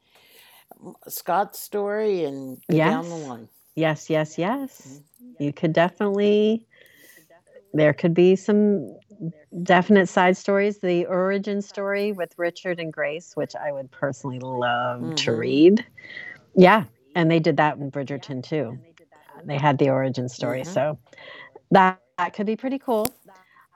A: Scott's story and yes. down the line.
B: Yes, yes, yes. Mm-hmm. You could definitely. There could be some definite side stories. The origin story with Richard and Grace, which I would personally love mm-hmm. to read. Yeah, and they did that in Bridgerton too. They had the origin story, mm-hmm. so that, that could be pretty cool.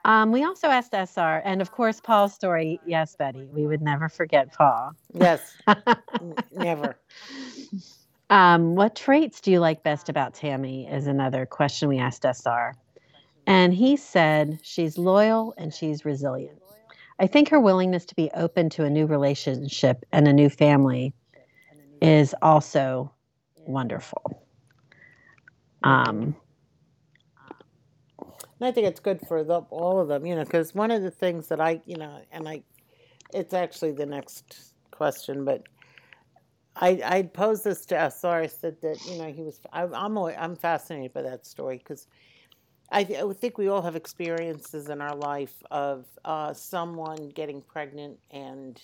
B: Um, we also asked SR, and of course Paul's story. Yes, Betty, we would never forget Paul.
A: Yes, never.
B: Um, what traits do you like best about Tammy? Is another question we asked SR, and he said she's loyal and she's resilient. I think her willingness to be open to a new relationship and a new family is also wonderful. Um,
A: and I think it's good for the, all of them, you know, because one of the things that I, you know, and I, it's actually the next question, but I I posed this to SR. I said that you know he was. I, I'm I'm fascinated by that story because I, th- I think we all have experiences in our life of uh, someone getting pregnant and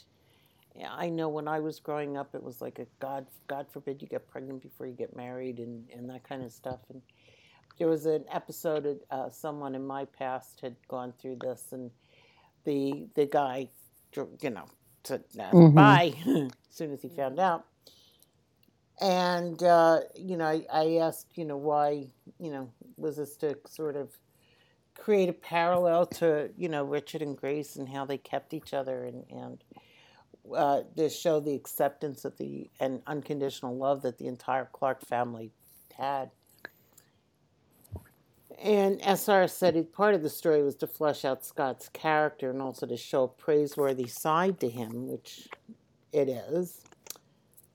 A: I know when I was growing up, it was like a God, God forbid you get pregnant before you get married and, and that kind of stuff. And there was an episode of uh, someone in my past had gone through this, and the the guy, you know, said mm-hmm. bye as soon as he found out. And uh, you know, I, I asked, you know, why, you know, was this to sort of create a parallel to, you know, Richard and Grace and how they kept each other and and uh, to show the acceptance of the and unconditional love that the entire Clark family had. And SR said it, part of the story was to flesh out Scott's character and also to show a praiseworthy side to him, which it is,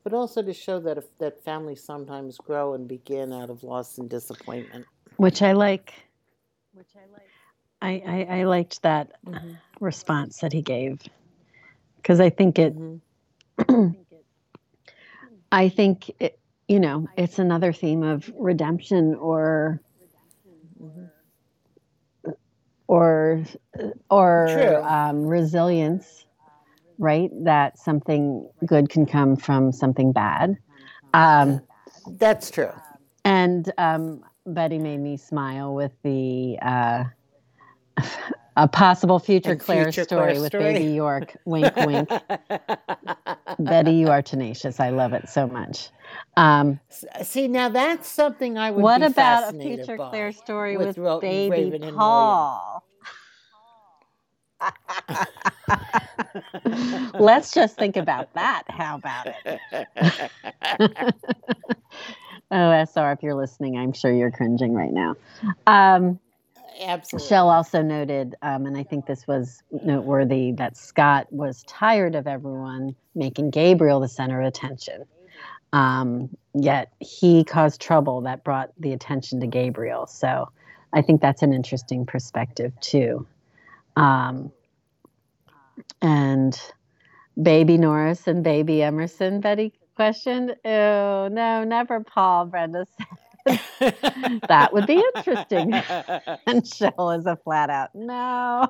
A: but also to show that if, that families sometimes grow and begin out of loss and disappointment.
B: Which I like. Which I like. I, I, I liked that mm-hmm. response that he gave because I think it. Mm-hmm. I think it, you know it's another theme of redemption or. Or, or um, resilience, right? That something good can come from something bad. Um,
A: That's true.
B: And um, Betty made me smile with the uh, a possible future Claire story Claire with story. Baby York. wink, wink. Betty, you are tenacious. I love it so much. Um,
A: See, now that's something I would. Say.
B: What about a future Claire story with, with Baby Raven Paul? Let's just think about that. How about it? oh, SR, if you're listening, I'm sure you're cringing right now. Um,
A: Absolutely.
B: Shell also noted, um, and I think this was noteworthy, that Scott was tired of everyone making Gabriel the center of attention. Um, yet he caused trouble that brought the attention to Gabriel. So I think that's an interesting perspective, too. Um, and baby Norris and baby Emerson, Betty questioned. Oh, no, never Paul, Brenda said. that would be interesting. and Shell is a flat out no.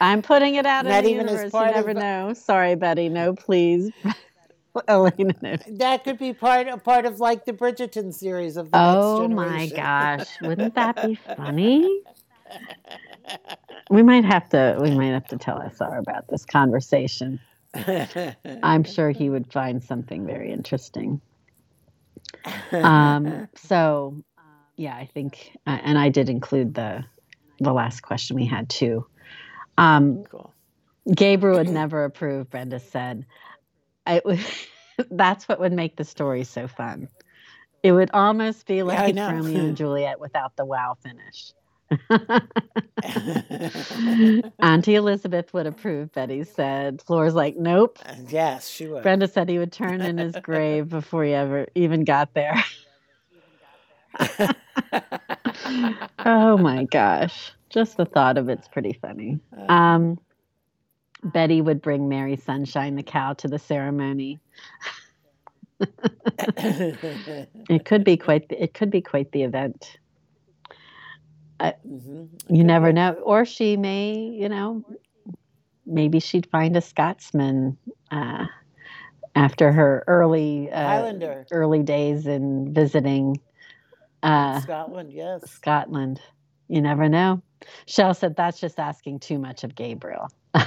B: I'm putting it out Not in the even universe. You never know. Sorry, Betty. No, please.
A: Elena. No. That could be part of part of like the Bridgerton series of the
B: Oh my gosh. Wouldn't that be funny? We might have to we might have to tell SR about this conversation. I'm sure he would find something very interesting um, so yeah, I think, uh, and I did include the the last question we had too. Um, cool. Gabriel would never approve. Brenda said, "It was that's what would make the story so fun." It would almost be like yeah, Romeo and Juliet without the wow finish. Auntie Elizabeth would approve, Betty said. Floor's like, nope.
A: Uh, yes, she would.
B: Brenda said he would turn in his grave before he ever even got there. oh my gosh. Just the thought of it's pretty funny. Uh. Um, Betty would bring Mary Sunshine the cow to the ceremony. it could be quite the, it could be quite the event. Mm-hmm. You never know, or she may, you know, maybe she'd find a Scotsman uh, after her early uh, early days in visiting
A: uh, Scotland. Yes,
B: Scotland. You never know. Shell said that's just asking too much of Gabriel.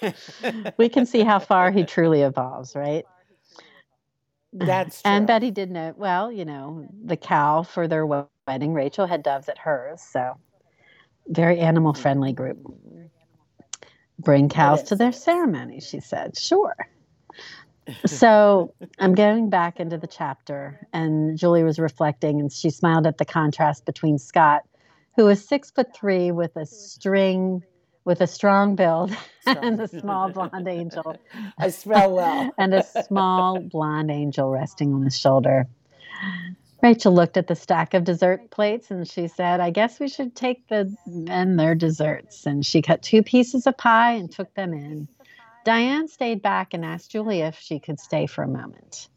B: we can see how far he truly evolves, right?
A: That's true.
B: And Betty did know, well, you know, the cow for their wedding, Rachel had doves at hers. So, very animal mm-hmm. friendly group. Bring cows to their ceremony, she said. Sure. so I'm going back into the chapter, and Julie was reflecting, and she smiled at the contrast between Scott, who was six foot three with a string with a strong build and a small blonde angel.
A: I smell well.
B: and a small blonde angel resting on his shoulder. Rachel looked at the stack of dessert plates and she said, I guess we should take the men their desserts. And she cut two pieces of pie and took them in. Diane stayed back and asked Julie if she could stay for a moment.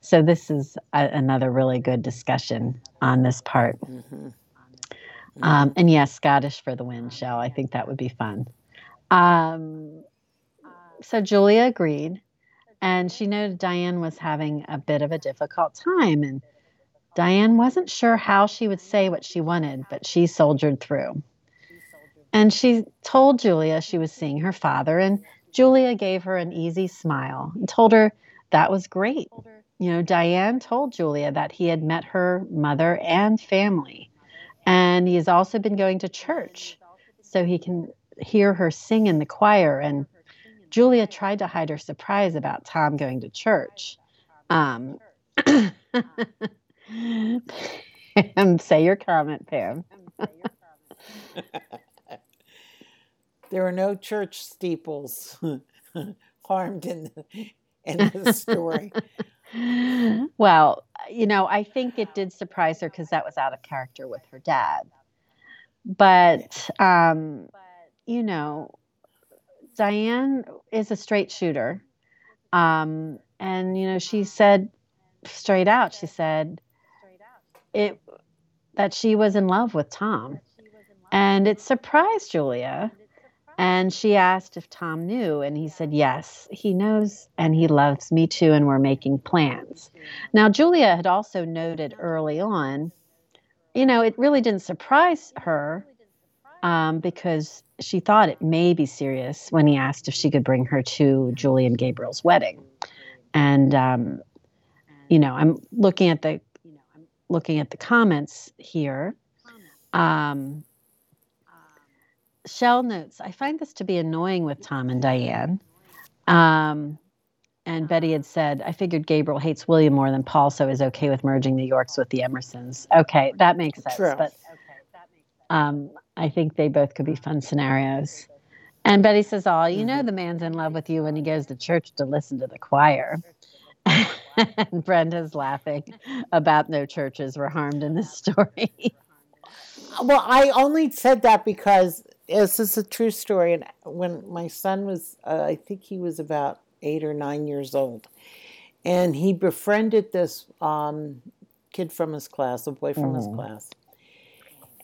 B: So, this is a, another really good discussion on this part. Mm-hmm. Um, and yes, Scottish for the win, Shell. I think that would be fun. Um, so Julia agreed, and she noted Diane was having a bit of a difficult time, and Diane wasn't sure how she would say what she wanted, but she soldiered through. And she told Julia she was seeing her father, and Julia gave her an easy smile and told her that was great. You know, Diane told Julia that he had met her mother and family and he has also been going to church so he can hear her sing in the choir. And Julia tried to hide her surprise about Tom going to church. Um, Pam, say your comment, Pam.
A: there are no church steeples harmed in the, in the story.
B: well, you know, I think it did surprise her because that was out of character with her dad. But, um, you know, Diane is a straight shooter. Um, and, you know, she said straight out, she said it that she was in love with Tom. And it surprised Julia and she asked if Tom knew, and he said, Yes, he knows, and he loves me too, and we're making plans. Now, Julia had also noted early on, you know, it really didn't surprise her um, because she thought it may be serious when he asked if she could bring her to Julie and Gabriel's wedding. And, um, you know, I'm looking at the looking at the comments here. Um, Shell notes, I find this to be annoying with Tom and Diane. Um, and Betty had said, I figured Gabriel hates William more than Paul, so is okay with merging the Yorks with the Emersons. Okay, that makes sense. True. But um, I think they both could be fun scenarios. And Betty says, Oh, you know, mm-hmm. the man's in love with you when he goes to church to listen to the choir. and Brenda's laughing about no churches were harmed in this story.
A: well, I only said that because this is a true story. And when my son was, uh, I think he was about eight or nine years old, and he befriended this um, kid from his class, a boy from mm. his class.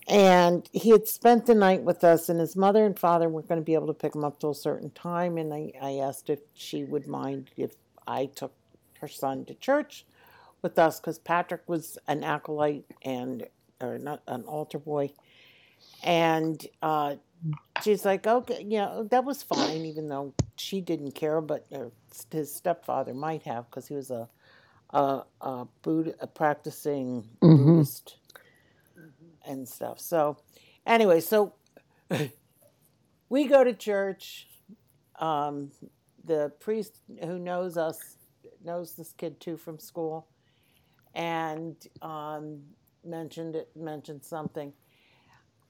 A: And he had spent the night with us, and his mother and father weren't going to be able to pick him up till a certain time. And I, I asked if she would mind if I took her son to church with us because Patrick was an acolyte and or not an altar boy, and uh, she's like, okay, you know, that was fine, even though she didn't care, but his stepfather might have because he was a a, a, Buddha, a practicing mm-hmm. Buddhist and stuff. So, anyway, so we go to church. Um, the priest who knows us knows this kid too from school, and um, mentioned it, mentioned something.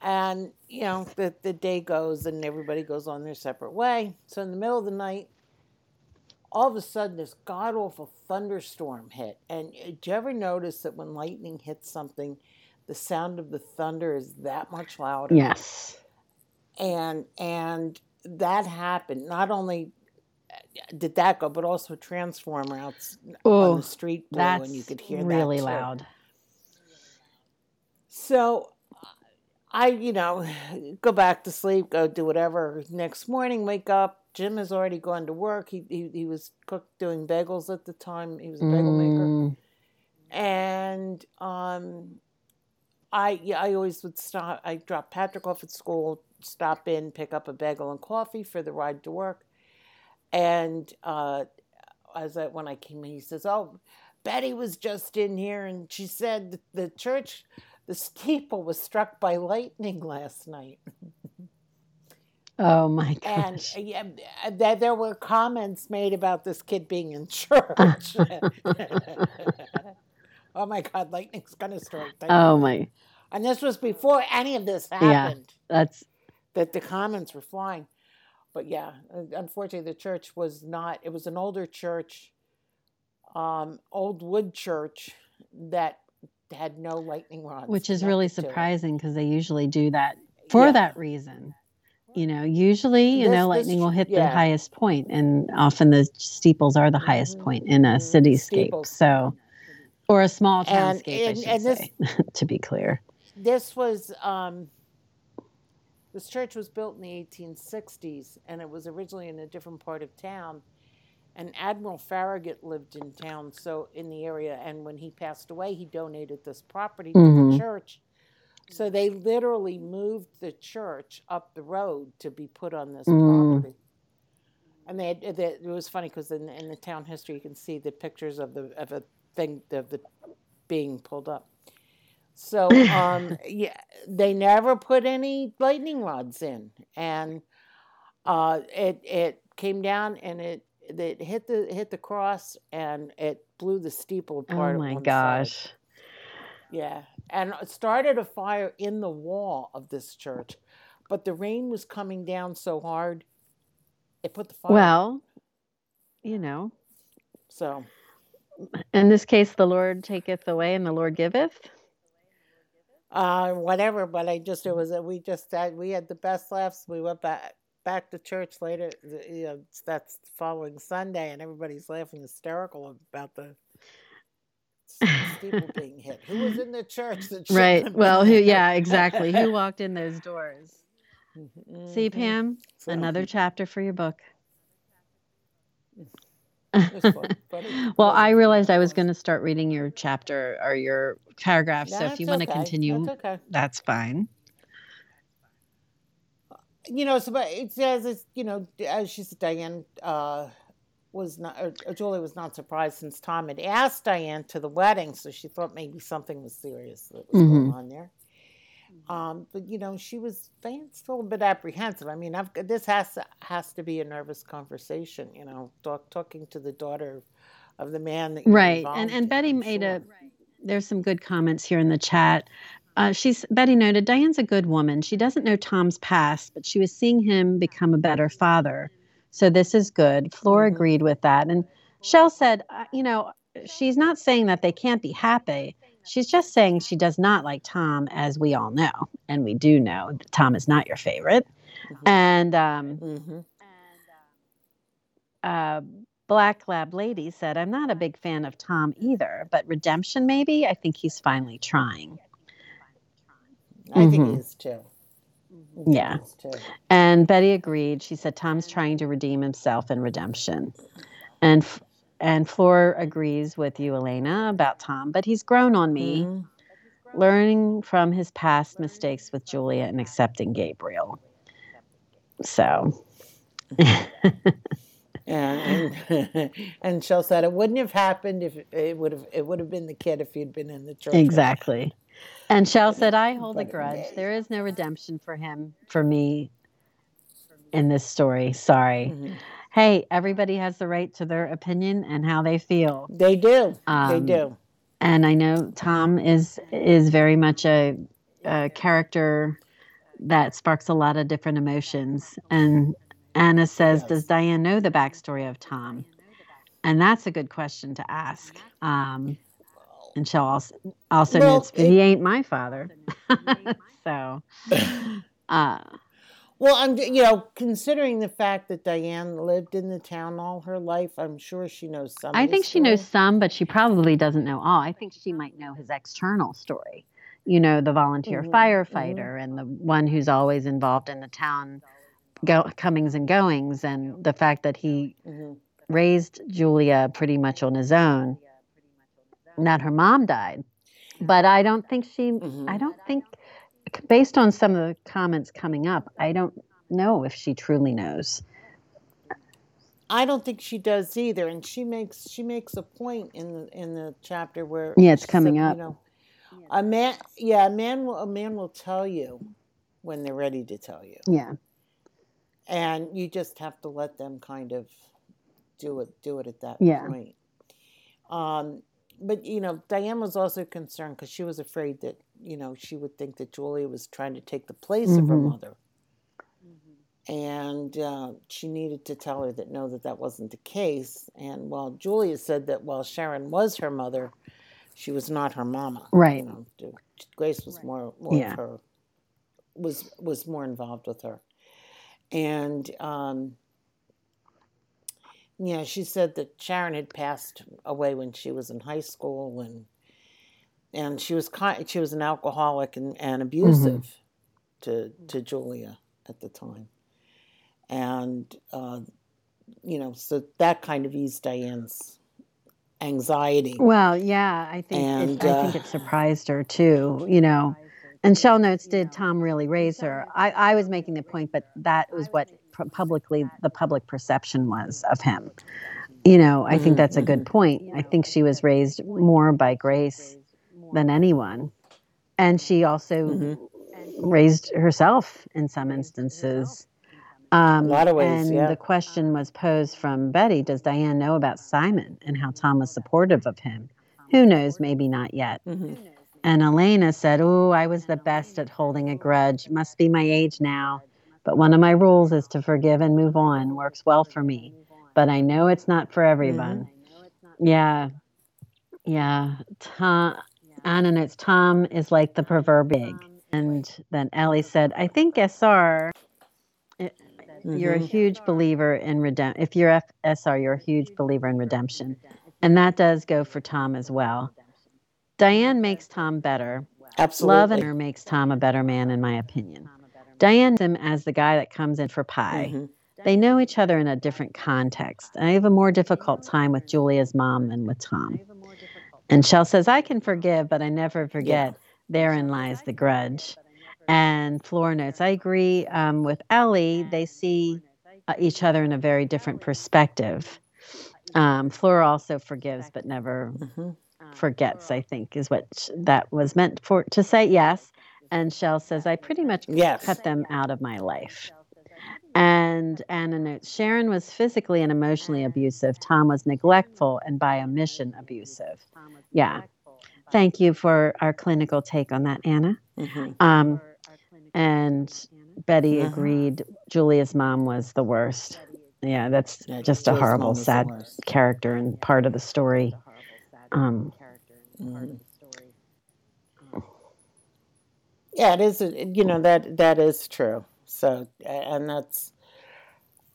A: And, you know, the, the day goes and everybody goes on their separate way. So in the middle of the night, all of a sudden this god awful thunderstorm hit. And uh, did you ever notice that when lightning hits something, the sound of the thunder is that much louder?
B: Yes.
A: And and that happened. Not only uh, did that go, but also a transformer out on the street blew, and you could hear
B: really
A: that too.
B: loud.
A: So I, you know, go back to sleep, go do whatever. Next morning, wake up. Jim has already gone to work. He he, he was cook doing bagels at the time. He was a bagel maker,
B: Mm,
A: and um, I yeah, I always would stop. I drop Patrick off at school, stop in, pick up a bagel and coffee for the ride to work, and uh, as I when I came in, he says, "Oh, Betty was just in here, and she said the church." The steeple was struck by lightning last night.
B: oh my
A: And
B: gosh.
A: uh, yeah, uh, there, were comments made about this kid being in church. oh my God, lightning's gonna strike.
B: Oh my.
A: And this was before any of this happened. Yeah.
B: That's
A: That the comments were flying. But yeah, unfortunately, the church was not. It was an older church, um, old wood church that had no lightning rods.
B: which is really
A: connected to it.
B: surprising because they usually do that for
A: Yeah.
B: that reason. You know, usually, you
A: This-
B: know,
A: this
B: lightning will
A: ch-
B: hit the highest point, and often the steeples are the highest
A: Mhm,
B: point in a
A: mhm,
B: cityscape.
A: steeples.
B: So, or a small
A: And-
B: townscape, I
A: and-
B: should
A: and this-
B: say, to be clear.
A: this was um, this church was built in the 1860s and it was originally in a different part of town and admiral farragut lived in town so in the area and when he passed away he donated this property to
B: Mhm.
A: the church so they literally moved the church up the road to be put on this
B: Mm.
A: property and they, had, they it was funny because in, in the town history you can see the pictures of the of a thing of the being pulled up so um, yeah, they never put any lightning rods in, and uh, it it came down and it it hit the hit the cross and it blew the steeple apart.
B: Oh my
A: one side.
B: gosh.
A: Yeah, and it started a fire in the wall of this church, but the rain was coming down so hard, it put the fire.
B: Well, you know,
A: so
B: in this case, the Lord taketh away and the Lord giveth.
A: uh, whatever. But I just it was that we just had we had the best laughs. We went back back to church later. You know, that's the following Sunday, and everybody's laughing hysterical about the steeple being hit. Who was in the church?
B: Right. Well, who, yeah, exactly. Who walked in those doors? See,
A: Mhm.
B: Pam,
A: So,
B: another chapter for your book.
A: it was fun, but it
B: well, I realized I was going to start reading your chapter or your paragraph. so if you want to
A: okay,
B: continue,
A: that's okay.
B: that's fine.
A: You know, so but it says it's you know, as she said, Diane uh, was not, or, or Julie was not surprised since Tom had asked Diane to the wedding, so she thought maybe something was serious that was going
B: Mhm.
A: on there. Um, but you know, she was Diane's still a bit apprehensive. I mean, I've, this has to, has to be a nervous conversation. You know, talk, talking to the daughter of the man that you're
B: Right. And and Betty
A: I'm
B: made
A: sure.
B: a there's some good comments here in the chat. Uh, she's Betty noted Diane's a good woman. She doesn't know Tom's past, but she was seeing him become a better father. So this is good. Flora
A: Mhm.
B: agreed with that, and Shell said, uh, you know, she's not saying that they can't be happy. She's just saying she does not like Tom, as we all know, and we do know that Tom is not your favorite.
A: Mhm.
B: And um,
A: Mhm.
B: uh, Black Lab Lady said, I'm not a big fan of Tom either, but redemption maybe? I think he's finally trying.
A: I think he is too.
B: Yeah.
A: is too.
B: And Betty agreed. She said, Tom's trying to redeem himself in redemption. And F- and Flora agrees with you, Elena, about Tom, but he's grown on me,
A: Mhm.
B: learning from his past mistakes with Julia and accepting Gabriel. So,
A: And and, and Shell said it wouldn't have happened if it would have it would have been the kid if he'd been in the church.
B: exactly. And Shell said, I hold a grudge. There is no redemption for him, for me, in this story. Sorry.
A: Mhm.
B: Hey, everybody has the right to their opinion and how they feel.
A: They do. they
B: Um,
A: do.
B: and I know Tom is is very much a, a character that sparks a lot of different emotions. And Anna says, yes. "Does Diane know the backstory of Tom?" And that's a good question to ask. Um, and she'll also also well, notes, he ain't my father. so,
A: uh, well, I'm you know considering the fact that Diane lived in the town all her life, I'm sure she knows some.
B: I think she knows some, but she probably doesn't know all. I think she might know his external story. You know, the volunteer mm-hmm. firefighter mm-hmm. and the one who's always involved in the town go, comings and goings, and the fact that he mm-hmm. raised Julia pretty much on his own. Not her mom died, but I don't think she. Mm-hmm. I don't think based on some of the comments coming up, I don't know if she truly knows.
A: I don't think she does either, and she makes she makes a point in the in the chapter where
B: yeah, it's coming said, up.
A: You know, a man, yeah, a man will a man will tell you when they're ready to tell you.
B: Yeah,
A: and you just have to let them kind of do it do it at that
B: yeah.
A: point. Um, but you know, Diane was also concerned because she was afraid that you know she would think that Julia was trying to take the place mm-hmm. of her mm-hmm. mother, mm-hmm. and uh, she needed to tell her that no, that that wasn't the case. And while Julia said that while Sharon was her mother, she was not her mama.
B: Right.
A: You know, Grace was more more yeah. of her was was more involved with her, and. Um, yeah, she said that Sharon had passed away when she was in high school, and and she was kind, she was an alcoholic and, and abusive mm-hmm. to to Julia at the time, and uh, you know, so that kind of eased Diane's anxiety.
B: Well, yeah, I think and, it, I think it uh, surprised her too. You know, and Shell notes did Tom really raise her? I, I was making the point, but that was what publicly the public perception was of him. You know, I think mm-hmm, that's a good mm-hmm. point. I think she was raised more by grace than anyone. And she also mm-hmm. raised herself in some instances.
A: Um, a lot of ways,
B: and
A: yeah.
B: the question was posed from Betty Does Diane know about Simon and how Tom was supportive of him? Who knows? Maybe not yet. Mm-hmm. And Elena said, Oh, I was the best at holding a grudge. Must be my age now. But one of my rules is to forgive and move on. Works well for me. But I know it's not for everyone. Mm-hmm. Yeah. Yeah. Tom, Anna notes Tom is like the proverbial big. And then Ellie said, I think SR, mm-hmm. you're a mm-hmm. huge believer in redemption. If you're SR, you're a huge believer in redemption. And that does go for Tom as well. Diane makes Tom better.
A: Absolutely.
B: Love and her makes Tom a better man, in my opinion. Diane him as the guy that comes in for pie. Mm-hmm. They know each other in a different context. I have a more difficult time with Julia's mom than with Tom. And Shell says, I can forgive, but I never forget. Yeah. Therein lies the grudge. And Flora notes, I agree um, with Ellie. They see uh, each other in a very different perspective. Um, Flora also forgives, but never mm-hmm forgets, I think, is what that was meant for to say. Yes. And Shell says, I pretty much
A: yes.
B: cut them out of my life. And Anna notes Sharon was physically and emotionally abusive. Tom was neglectful and by omission abusive. Yeah. Thank you for our clinical take on that, Anna. Mm-hmm. Um, and Betty mm-hmm. agreed Julia's mom was the worst. Yeah, that's yeah, just a horrible, sad character and part of the story. Um, mm-hmm.
A: Yeah, it is. You know that that is true. So, and that's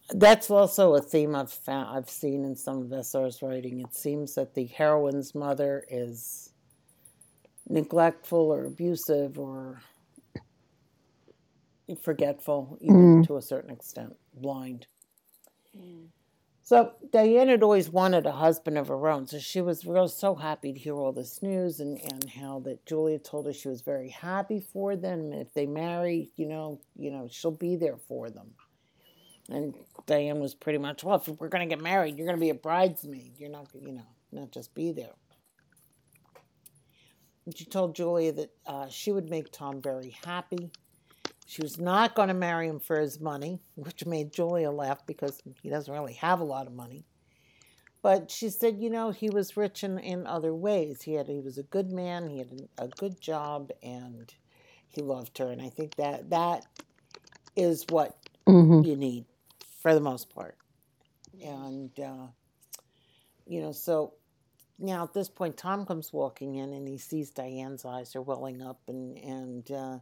A: that's also a theme I've found I've seen in some of SR's writing. It seems that the heroine's mother is neglectful or abusive or forgetful, even mm. to a certain extent, blind. Mm. So Diane had always wanted a husband of her own, so she was real so happy to hear all this news and, and how that Julia told her she was very happy for them. If they marry, you know, you know, she'll be there for them. And Diane was pretty much, well, if we're going to get married, you're going to be a bridesmaid. You're not, you know, not just be there. And she told Julia that uh, she would make Tom very happy she was not going to marry him for his money, which made Julia laugh because he doesn't really have a lot of money. but she said, you know, he was rich in, in other ways. He had he was a good man. He had a, good job, and he loved her. And I think that that is what mm-hmm. you need for the most part. And uh, you know, so now at this point, Tom comes walking in and he sees Diane's eyes are welling up, and and uh,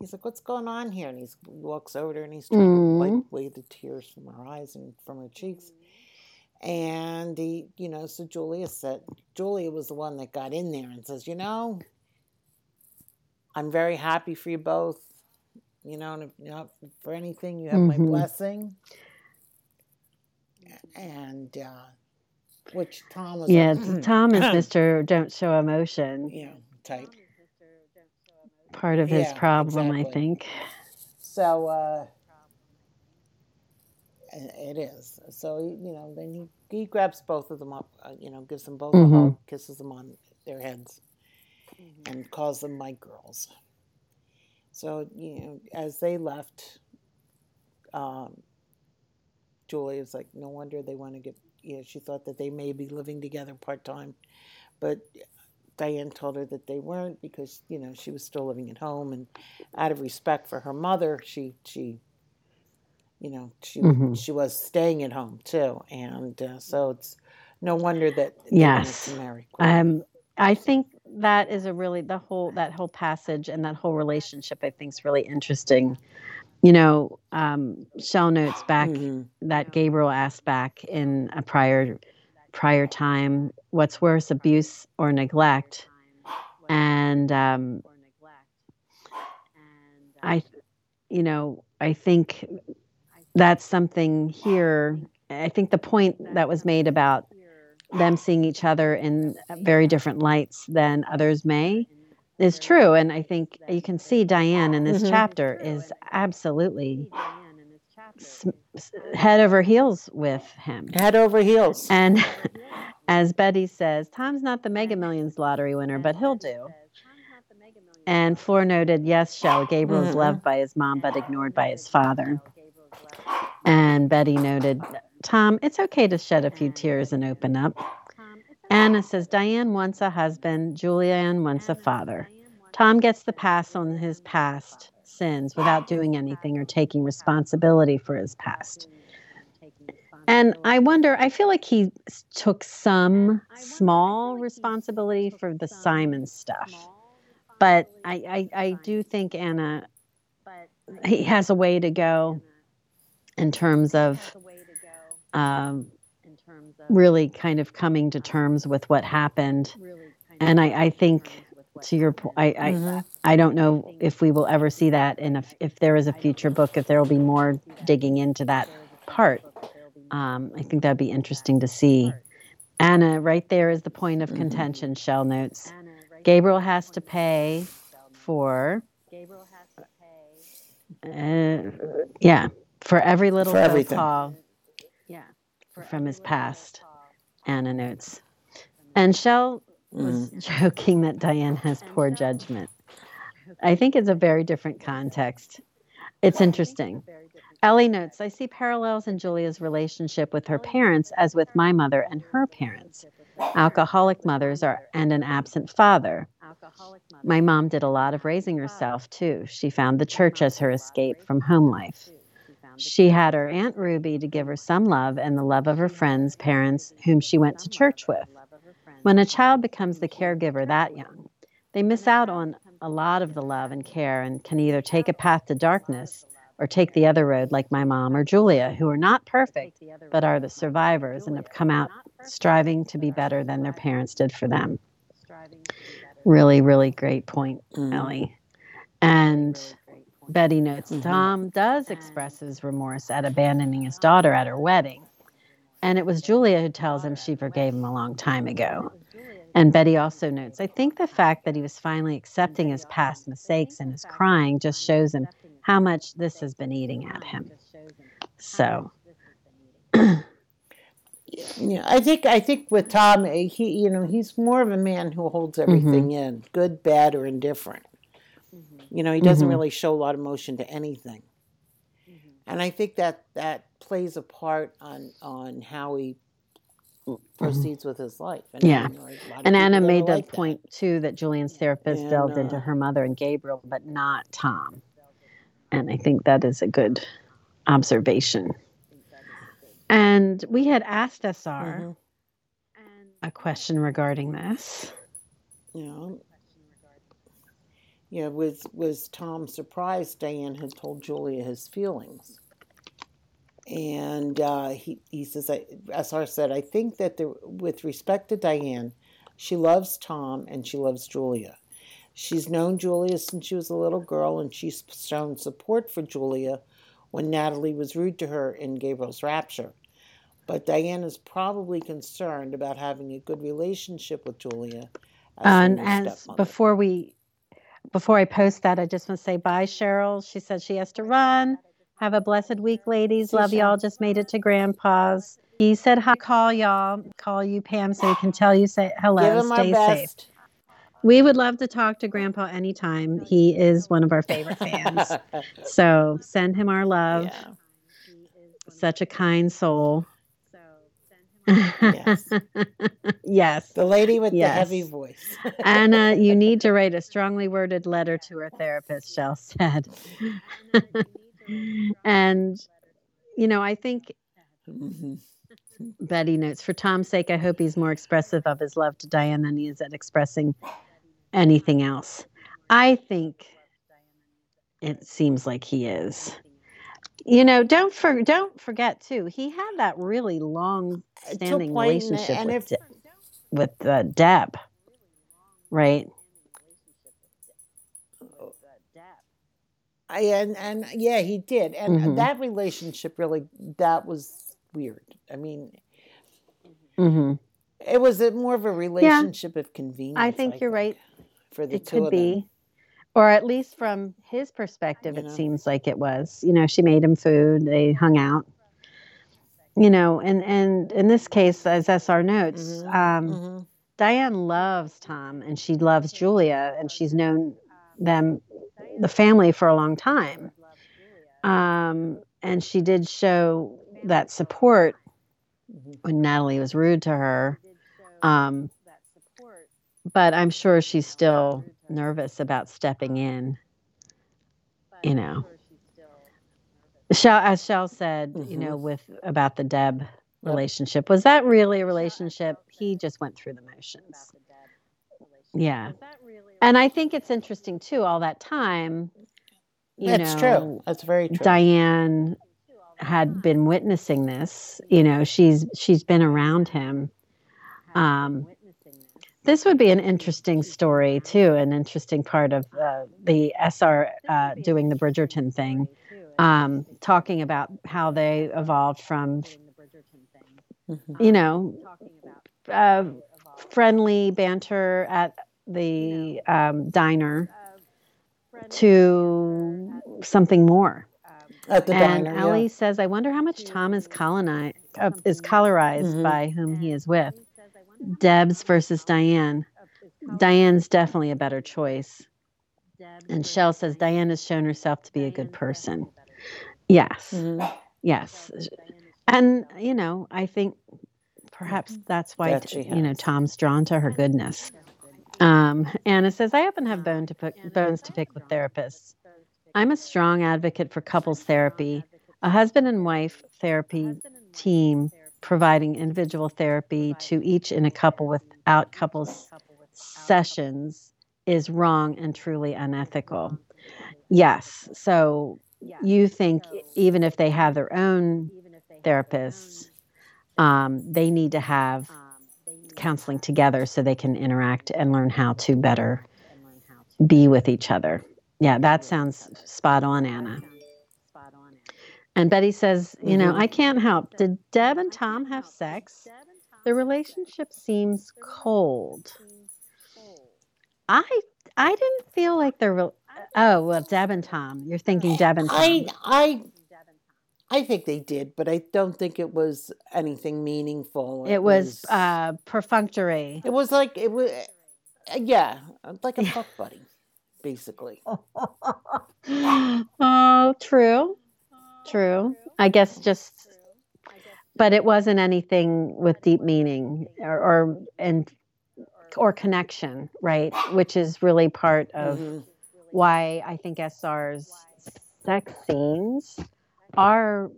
A: he's like, "What's going on here?" And he walks over to her and he's trying mm-hmm. to wipe away the tears from her eyes and from her cheeks. And he, you know, so Julia said, Julia was the one that got in there and says, you know, I'm very happy for you both. You know, if not for anything, you have mm-hmm. my blessing. And uh, which Tom was.
B: Yeah, like, Tom is Mister Don't Show Emotion.
A: Yeah, type.
B: Part of his yeah, problem, exactly. I think.
A: So uh, it is. So you know, then he he grabs both of them up. Uh, you know, gives them both mm-hmm. a hug, kisses them on their heads, mm-hmm. and calls them my girls. So you know, as they left, um, Julie was like, "No wonder they want to get." You know, she thought that they may be living together part time, but Diane told her that they weren't because you know she was still living at home, and out of respect for her mother, she she you know she mm-hmm. she was staying at home too, and uh, so it's no wonder that
B: yes, um, I think that is a really the whole that whole passage and that whole relationship I think is really interesting. You know, um, Shell notes back mm-hmm. that Gabriel asked back in a prior prior time, what's worse, abuse or neglect? And um, I, you know, I think that's something here. I think the point that was made about them seeing each other in very different lights than others may is true. And I think you can see Diane in this mm-hmm. chapter is absolutely head over heels with him.
A: Head over heels.
B: And as Betty says, Tom's not the Mega Millions lottery winner, but he'll do. And Floor noted, yes, Shell, Gabriel's mm-hmm. loved by his mom, but ignored by his father. And Betty noted, Tom, it's okay to shed a few tears and open up. Anna says, Diane wants a husband, Julianne wants a father. Tom gets the pass on his past sins without doing anything or taking responsibility for his past. And I wonder, I feel like he took some small responsibility for the Simon stuff. But I, I, I do think Anna, he has a way to go in terms of um, really kind of coming to terms with what happened. And I, I think to your point, I, I, mm-hmm. I don't know if we will ever see that and if, if there is a future book, if there will be more digging into that part. Um, I think that'd be interesting to see. Anna, right there is the point of mm-hmm. contention, Shell notes. Gabriel has to pay for. Uh, yeah, for every little for everything. call. Yeah, from his past. Anna notes. And Shell was mm. joking that Diane has poor judgment. I think it's a very different context. It's interesting. Ellie notes, I see parallels in Julia's relationship with her parents as with my mother and her parents. Alcoholic mothers are and an absent father. My mom did a lot of raising herself too. She found the church as her escape from home life. She had her Aunt Ruby to give her some love and the love of her friends, parents, whom she went to church with. When a child becomes the caregiver that young, they miss out on a lot of the love and care and can either take a path to darkness or take the other road, like my mom or Julia, who are not perfect, but are the survivors and have come out striving to be better than their parents did for them. Really, really great point, mm. Ellie. And Betty notes mm-hmm. Tom does express his remorse at abandoning his daughter at her wedding. And it was Julia who tells him she forgave him a long time ago. And Betty also notes I think the fact that he was finally accepting his past mistakes and his crying just shows him how much this has been eating at him. So.
A: yeah, I think I think with Tom, eh, he you know he's more of a man who holds everything mm-hmm. in, good, bad, or indifferent. You know, he doesn't mm-hmm. really show a lot of emotion to anything. Mm-hmm. And I think that that plays a part on on how he mm-hmm. proceeds with his life.
B: And yeah. Like, and Anna made the like point that. too that Julian's therapist and, delved uh, into her mother and Gabriel, but not Tom. And I think that is a good observation. And we had asked SR mm-hmm. a question regarding this.
A: Yeah. Yeah, was was Tom surprised Diane had told Julia his feelings? And uh, he, he says, I, SR said, I think that the, with respect to Diane, she loves Tom and she loves Julia. She's known Julia since she was a little girl, and she's shown support for Julia when Natalie was rude to her in Gabriel's rapture. But Diane is probably concerned about having a good relationship with Julia.
B: As and as before we, before I post that, I just want to say bye, Cheryl. She said she has to run. Have a blessed week, ladies. Love y'all. Just made it to Grandpa's. He said hi. Call y'all. Call you, Pam, so he can tell you say hello. Give him Stay safe. We would love to talk to Grandpa anytime. He is one of our favorite fans. so send him our love. Yeah. Such a kind soul. yes. yes.
A: The lady with yes. the heavy voice.
B: Anna, you need to write a strongly worded letter to her therapist, Shell said. And, you know, I think mm-hmm. Betty notes for Tom's sake, I hope he's more expressive of his love to Diane than he is at expressing anything else. I think it seems like he is. You know, don't for, don't forget too. He had that really long standing relationship with, if, with uh, Deb, right?
A: And and yeah, he did, and mm-hmm. that relationship really that was weird. I mean, mm-hmm. it was a, more of a relationship yeah. of convenience.
B: I think I you're think. right for the it could be or at least from his perspective you it know. seems like it was you know she made him food they hung out you know and and in this case as sr notes mm-hmm. Um, mm-hmm. diane loves tom and she loves julia and she's known them the family for a long time um, and she did show that support when natalie was rude to her um, but I'm sure she's still nervous about stepping in. You know, Shell, as Shell said, mm-hmm. you know, with about the Deb relationship, was that really a relationship? He just went through the motions. Yeah, and I think it's interesting too. All that time,
A: you That's know, true. That's very true.
B: Diane had been witnessing this. You know, she's she's been around him. Um, this would be an interesting story too, an interesting part of uh, the SR uh, doing the Bridgerton thing, um, talking about how they evolved from, you know, uh, friendly banter at the um, diner to something more.
A: At the
B: and
A: diner,
B: Ellie
A: yeah.
B: says, "I wonder how much Tom is colonized, uh, is colorized mm-hmm. by whom he is with." Debs versus Diane. Diane's definitely a better choice. And Shell says Diane has shown herself to be a good person. Yes. Mm-hmm. Yes. And, you know, I think perhaps that's why, that you know, Tom's drawn to her goodness. Um, Anna says, I often have bone to pick, bones to pick with therapists. I'm a strong advocate for couples therapy. A husband and wife therapy team providing individual therapy to each in a couple without couples sessions is wrong and truly unethical. Yes. So you think even if they have their own therapists, um, they need to have counseling together so they can interact and learn how to better be with each other. Yeah, that sounds spot on, Anna. And Betty says, You know, mm-hmm. I can't help. Did Deb and Tom have sex? The relationship seems cold. I I didn't feel like the real. Oh well, Deb and Tom. You're thinking Deb and Tom.
A: I I I think they did, but I don't think it was anything meaningful.
B: It, it was, was uh, perfunctory.
A: It was like it was, uh, yeah, like a fuck buddy, basically.
B: oh, true. True. I guess just but it wasn't anything with deep meaning or, or and or connection, right? Which is really part of mm-hmm. why I think SR's sex scenes are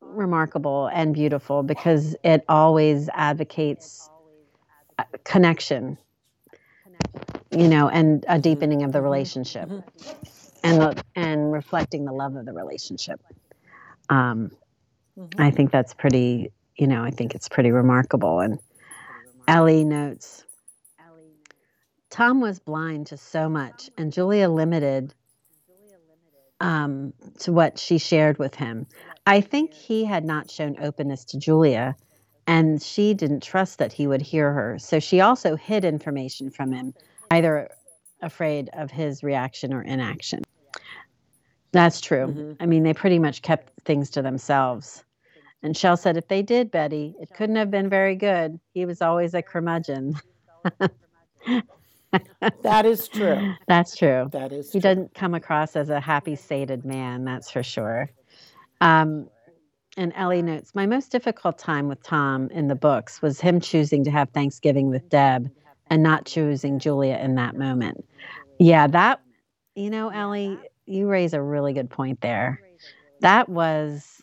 B: remarkable and beautiful because it always advocates connection you know and a deepening of the relationship and and reflecting the love of the relationship um, mm-hmm. i think that's pretty you know i think it's pretty remarkable and ellie notes tom was blind to so much and julia limited um, to what she shared with him. I think he had not shown openness to Julia, and she didn't trust that he would hear her. So she also hid information from him, either afraid of his reaction or inaction. That's true. Mm-hmm. I mean, they pretty much kept things to themselves. And Shell said, if they did, Betty, it couldn't have been very good. He was always a curmudgeon.
A: that is true.
B: That's true.
A: That is.
B: He true. doesn't come across as a happy, sated man. That's for sure. Um, and Ellie notes, my most difficult time with Tom in the books was him choosing to have Thanksgiving with Deb and not choosing Julia in that moment. Yeah, that, you know, Ellie, you raise a really good point there. That was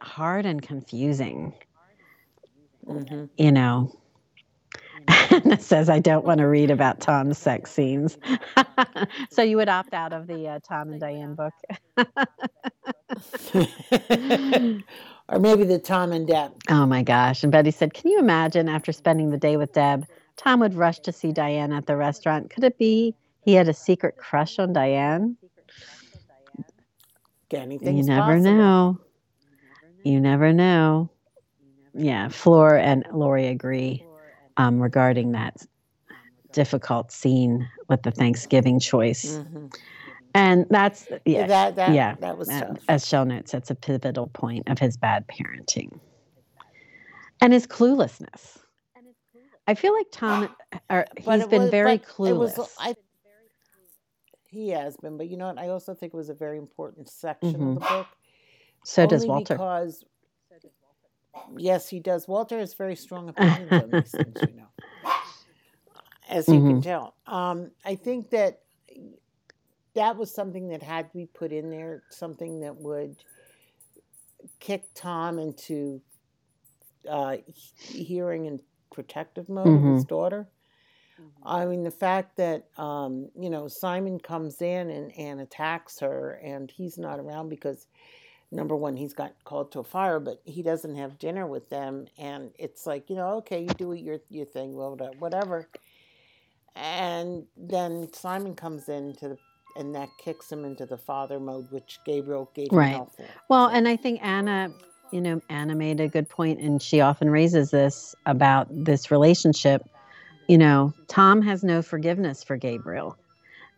B: hard and confusing. Mm-hmm. You know, Anna says, I don't want to read about Tom's sex scenes. so you would opt out of the uh, Tom and Diane book.
A: or maybe the Tom and Deb.
B: Oh my gosh. And Betty said, Can you imagine after spending the day with Deb, Tom would rush to see Diane at the restaurant? Could it be he had a secret crush on Diane?
A: Anything's
B: you never
A: possible.
B: know. You never know. Yeah, Floor and Lori agree um, regarding that difficult scene with the Thanksgiving choice. Mm-hmm. And that's yeah,
A: that, that,
B: yeah,
A: that was tough.
B: As Shell notes, that's a pivotal point of his bad parenting and his cluelessness. I feel like Tom, or, he's been was, very clueless. Was, I,
A: he has been, but you know what? I also think it was a very important section mm-hmm. of the book.
B: So does Walter.
A: Because Yes, he does. Walter has very strong opinions on these things, you know, as you mm-hmm. can tell. Um, I think that that was something that had to be put in there, something that would kick Tom into uh, hearing and protective mode mm-hmm. of his mm-hmm. daughter. I mean, the fact that, um, you know, Simon comes in and, and attacks her and he's not around because number one, he's got called to a fire, but he doesn't have dinner with them. And it's like, you know, okay, you do your, your thing, whatever. And then Simon comes into the, and that kicks him into the father mode, which Gabriel gave him right.
B: for. Well, and I think Anna, you know, Anna made a good point, and she often raises this about this relationship. You know, Tom has no forgiveness for Gabriel.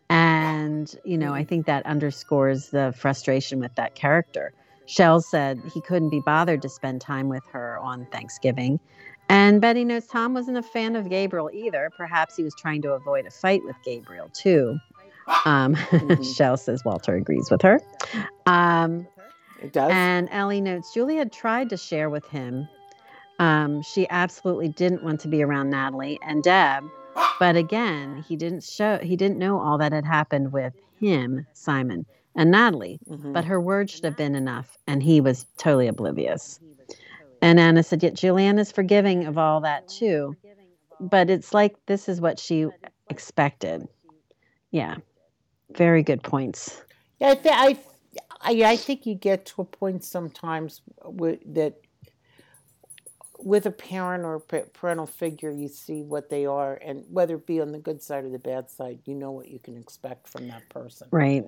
B: And, you know, I mm-hmm. think that underscores the frustration with that character. Shell said he couldn't be bothered to spend time with her on Thanksgiving. And Betty notes Tom wasn't a fan of Gabriel either. Perhaps he was trying to avoid a fight with Gabriel, too. Um, mm-hmm. Shell says Walter agrees with her. Um,
A: it does.
B: And Ellie notes Julie had tried to share with him. Um, she absolutely didn't want to be around Natalie and Deb. But again, he didn't show he didn't know all that had happened with him, Simon and Natalie, mm-hmm. but her words should have been enough, and he was totally oblivious. And Anna said, Yet Julianne is forgiving of all that too. But it's like this is what she expected. Yeah. Very good points.
A: Yeah, I, th- I, I, I think you get to a point sometimes with, that with a parent or parental figure, you see what they are, and whether it be on the good side or the bad side, you know what you can expect from that person.
B: Right.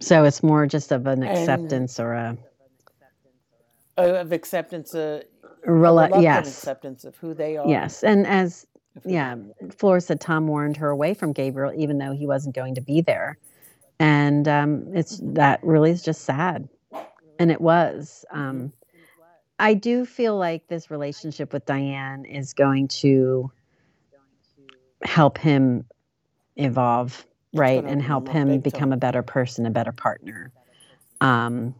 B: So it's more just of an acceptance and, or a
A: of acceptance, a,
B: Rel-
A: a
B: yes,
A: acceptance of who they are.
B: Yes, and as yeah, Flora said, Tom warned her away from Gabriel, even though he wasn't going to be there, and um, it's that really is just sad, and it was. Um, I do feel like this relationship with Diane is going to help him evolve right and help him become a better person a better partner um,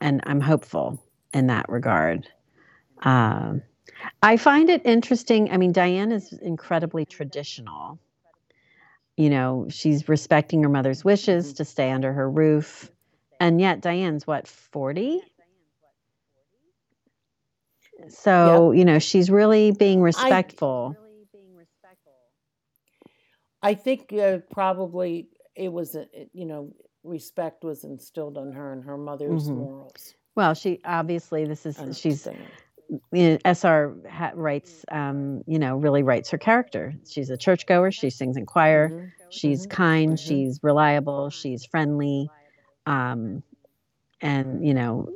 B: and i'm hopeful in that regard. Um, I find it interesting. I mean, Diane is incredibly traditional. You know, she's respecting her mother's wishes mm-hmm. to stay under her roof. And yet, Diane's what, 40? So, yep. you know, she's really being respectful.
A: I, I think uh, probably it was, a, you know, respect was instilled on her and her mother's mm-hmm. morals.
B: Well, she obviously, this is, she's you know, SR ha- writes, um, you know, really writes her character. She's a churchgoer. She sings in choir. Mm-hmm. She's mm-hmm. kind. Mm-hmm. She's reliable. She's friendly, um, and you know,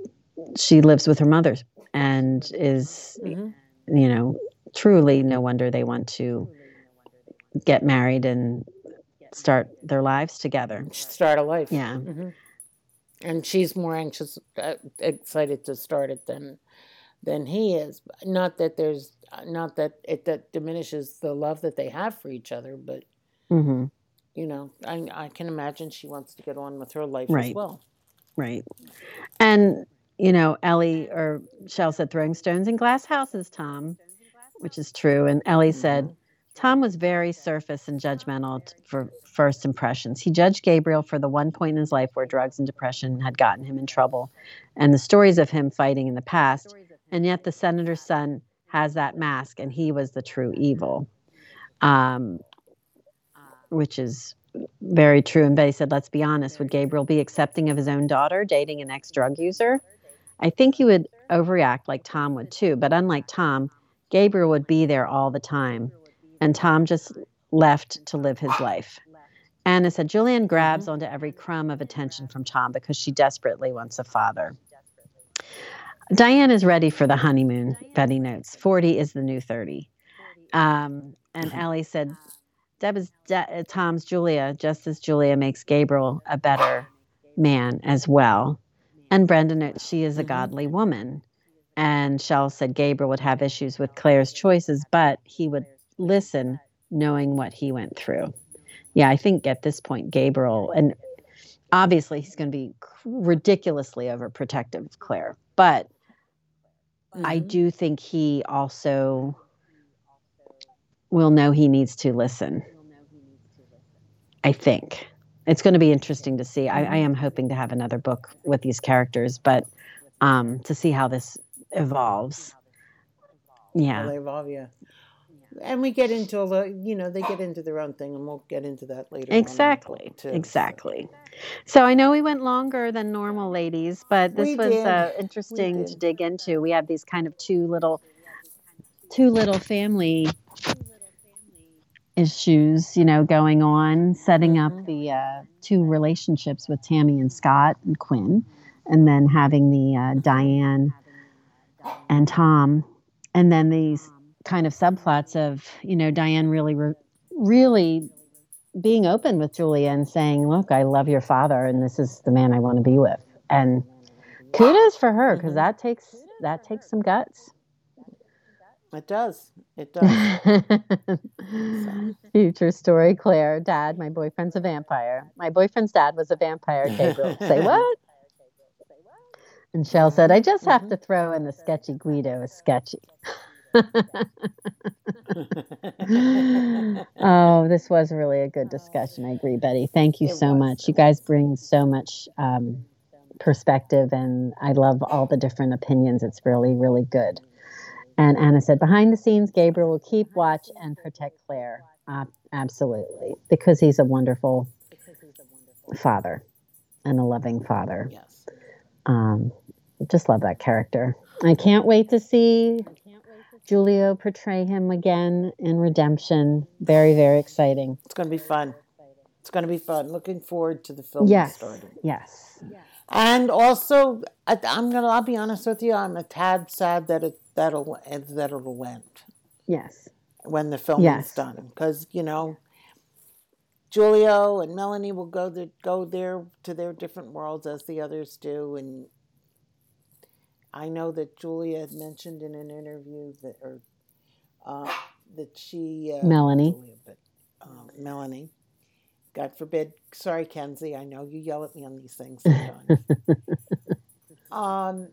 B: she lives with her mother and is, mm-hmm. you know, truly no wonder they want to get married and start their lives together.
A: Start a life.
B: Yeah. Mm-hmm.
A: And she's more anxious, uh, excited to start it than than he is. Not that there's not that it that diminishes the love that they have for each other, but mm-hmm. you know, I I can imagine she wants to get on with her life right. as well.
B: Right. And you know, Ellie or Shell said throwing stones in glass houses, Tom, which is true. And Ellie mm-hmm. said Tom was very surface and judgmental for first impressions. He judged Gabriel for the one point in his life where drugs and depression had gotten him in trouble, and the stories of him fighting in the past and yet the senator's son has that mask and he was the true evil. Um, which is very true and betty said let's be honest would gabriel be accepting of his own daughter dating an ex-drug user? I think he would overreact like tom would too but unlike tom gabriel would be there all the time and tom just left to live his life anna said julianne mm-hmm. grabs onto every crumb of attention from tom because she desperately wants a father Diane is ready for the honeymoon, Betty notes. 40 is the new 30. Um, and mm-hmm. Ellie said, Deb is De- Tom's Julia, just as Julia makes Gabriel a better man as well. And Brenda notes she is a mm-hmm. godly woman. And Shell said Gabriel would have issues with Claire's choices, but he would listen knowing what he went through. Yeah, I think at this point, Gabriel, and obviously he's going to be ridiculously overprotective of Claire, but mm-hmm. I do think he also will know he needs to listen. I think it's going to be interesting to see. I, I, am hoping to have another book with these characters, but um, to see how this evolves. Yeah,
A: they evolve. Yeah, and we get into a little, you know, they get into their own thing, and we'll get into that later.
B: Exactly. Too, exactly. So I know we went longer than normal, ladies, but this we was uh, interesting to dig into. We have these kind of two little, two little family issues, you know, going on, setting up mm-hmm. the uh, two relationships with Tammy and Scott and Quinn, and then having the uh, Diane and Tom, and then these kind of subplots of you know Diane really re- really being open with Julia and saying, "Look, I love your father, and this is the man I want to be with." And kudos for her because mm-hmm. that takes that takes some guts.
A: It does. It does.
B: Future story, Claire. Dad, my boyfriend's a vampire. My boyfriend's dad was a vampire. Gabriel, say what? And Shell said, I just have mm-hmm. to throw in the sketchy Guido is sketchy. oh, this was really a good discussion. I agree, Betty. Thank you so much. You guys bring so much um, perspective, and I love all the different opinions. It's really, really good. And Anna said, behind the scenes, Gabriel will keep watch and protect Claire. Uh, absolutely, because he's a wonderful father and a loving father. Yes. Um, just love that character. I can't wait to see Giulio portray him again in Redemption. Very, very exciting.
A: It's going to be fun. It's going to be fun. Looking forward to the film
B: yes. starting. Yes.
A: And also, I, am gonna. I'll be honest with you. I'm a tad sad that it that'll that it'll end.
B: Yes.
A: When the film yes. is done, because you know, Giulio and Melanie will go the, go there to their different worlds as the others do, and I know that Julia had mentioned in an interview that, or uh, that she
B: uh, Melanie,
A: Julia, but um, Melanie. God forbid. Sorry, Kenzie. I know you yell at me on these things sometimes. um,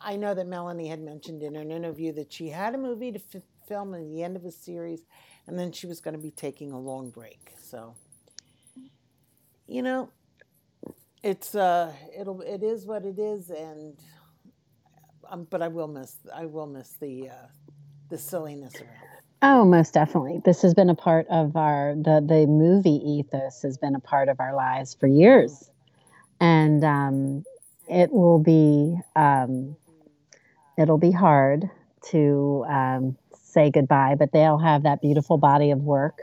A: I know that Melanie had mentioned in an interview that she had a movie to f- film at the end of a series, and then she was going to be taking a long break. So, you know, it's uh, it'll it is what it is, and um, but I will miss I will miss the uh, the silliness around it.
B: Oh, most definitely. This has been a part of our the the movie ethos has been a part of our lives for years, and um, it will be um, it'll be hard to um, say goodbye, but they'll have that beautiful body of work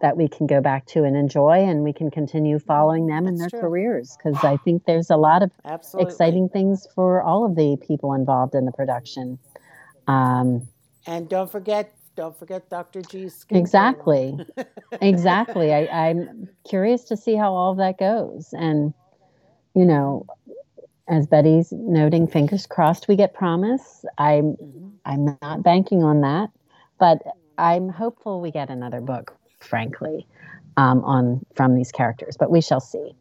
B: that we can go back to and enjoy, and we can continue following them That's in their true. careers because I think there's a lot of Absolutely. exciting things for all of the people involved in the production. Um,
A: and don't forget, don't forget Dr. G's.
B: Exactly, exactly. I, I'm curious to see how all of that goes, and you know, as Betty's noting, fingers crossed we get promise. I'm mm-hmm. I'm not banking on that, but I'm hopeful we get another book frankly, um, on from these characters. But we shall see.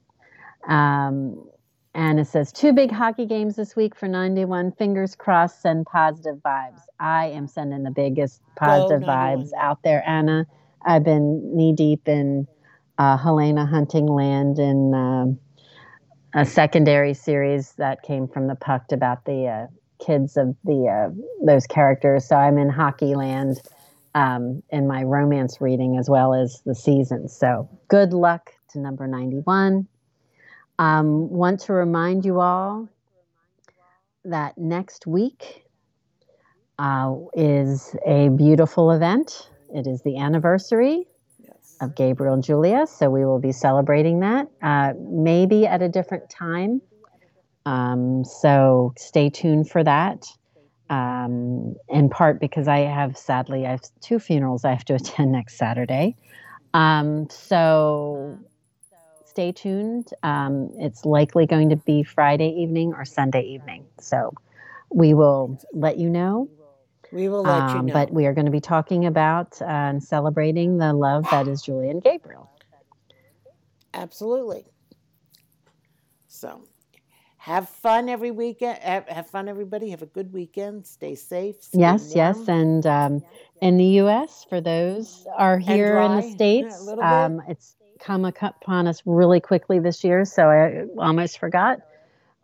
B: Um, it says two big hockey games this week for 91. Fingers crossed, send positive vibes. I am sending the biggest positive vibes out there, Anna. I've been knee deep in uh, Helena Hunting Land in um, a secondary series that came from the Pucked about the uh, kids of the uh, those characters. So I'm in hockey land um, in my romance reading as well as the seasons. So good luck to number 91. Um, want to remind you all that next week uh, is a beautiful event. It is the anniversary yes. of Gabriel and Julia, so we will be celebrating that, uh, maybe at a different time. Um, so stay tuned for that um, in part because I have, sadly, I have two funerals I have to attend next Saturday. Um, so stay tuned. Um, it's likely going to be Friday evening or Sunday evening. So we will let you know.
A: We will let you um, know.
B: But we are going to be talking about uh, and celebrating the love that is Julian Gabriel.
A: Absolutely. So have fun every weekend. Have, have, fun, everybody. Have a good weekend. Stay safe. Stay
B: yes, yes, and um, in the U.S. for those are here in the states, um, it's come upon us really quickly this year. So I almost forgot.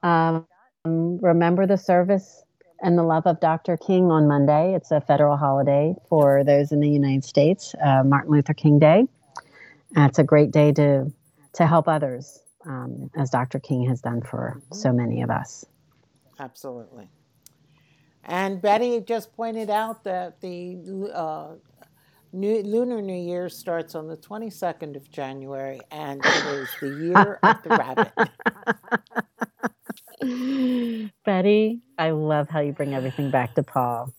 B: Um, remember the service and the love of Dr. King on Monday. It's a federal holiday for those in the United States, uh, Martin Luther King Day. Uh, it's a great day to to help others um, as Dr. King has done for so many of us.
A: Absolutely. And Betty just pointed out that the uh, new, Lunar New Year starts on the 22nd of January, and it is the year of the
B: rabbit. Betty, I love how you bring everything back to Paul.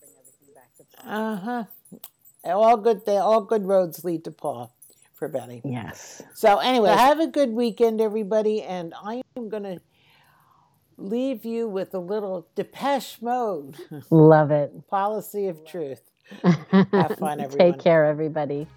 A: Uh huh. All good. All good roads lead to Paul for Betty.
B: Yes.
A: So anyway, have a good weekend, everybody, and I am going to leave you with a little Depeche Mode.
B: Love it.
A: Policy of truth. Have fun, everyone.
B: Take care, everybody.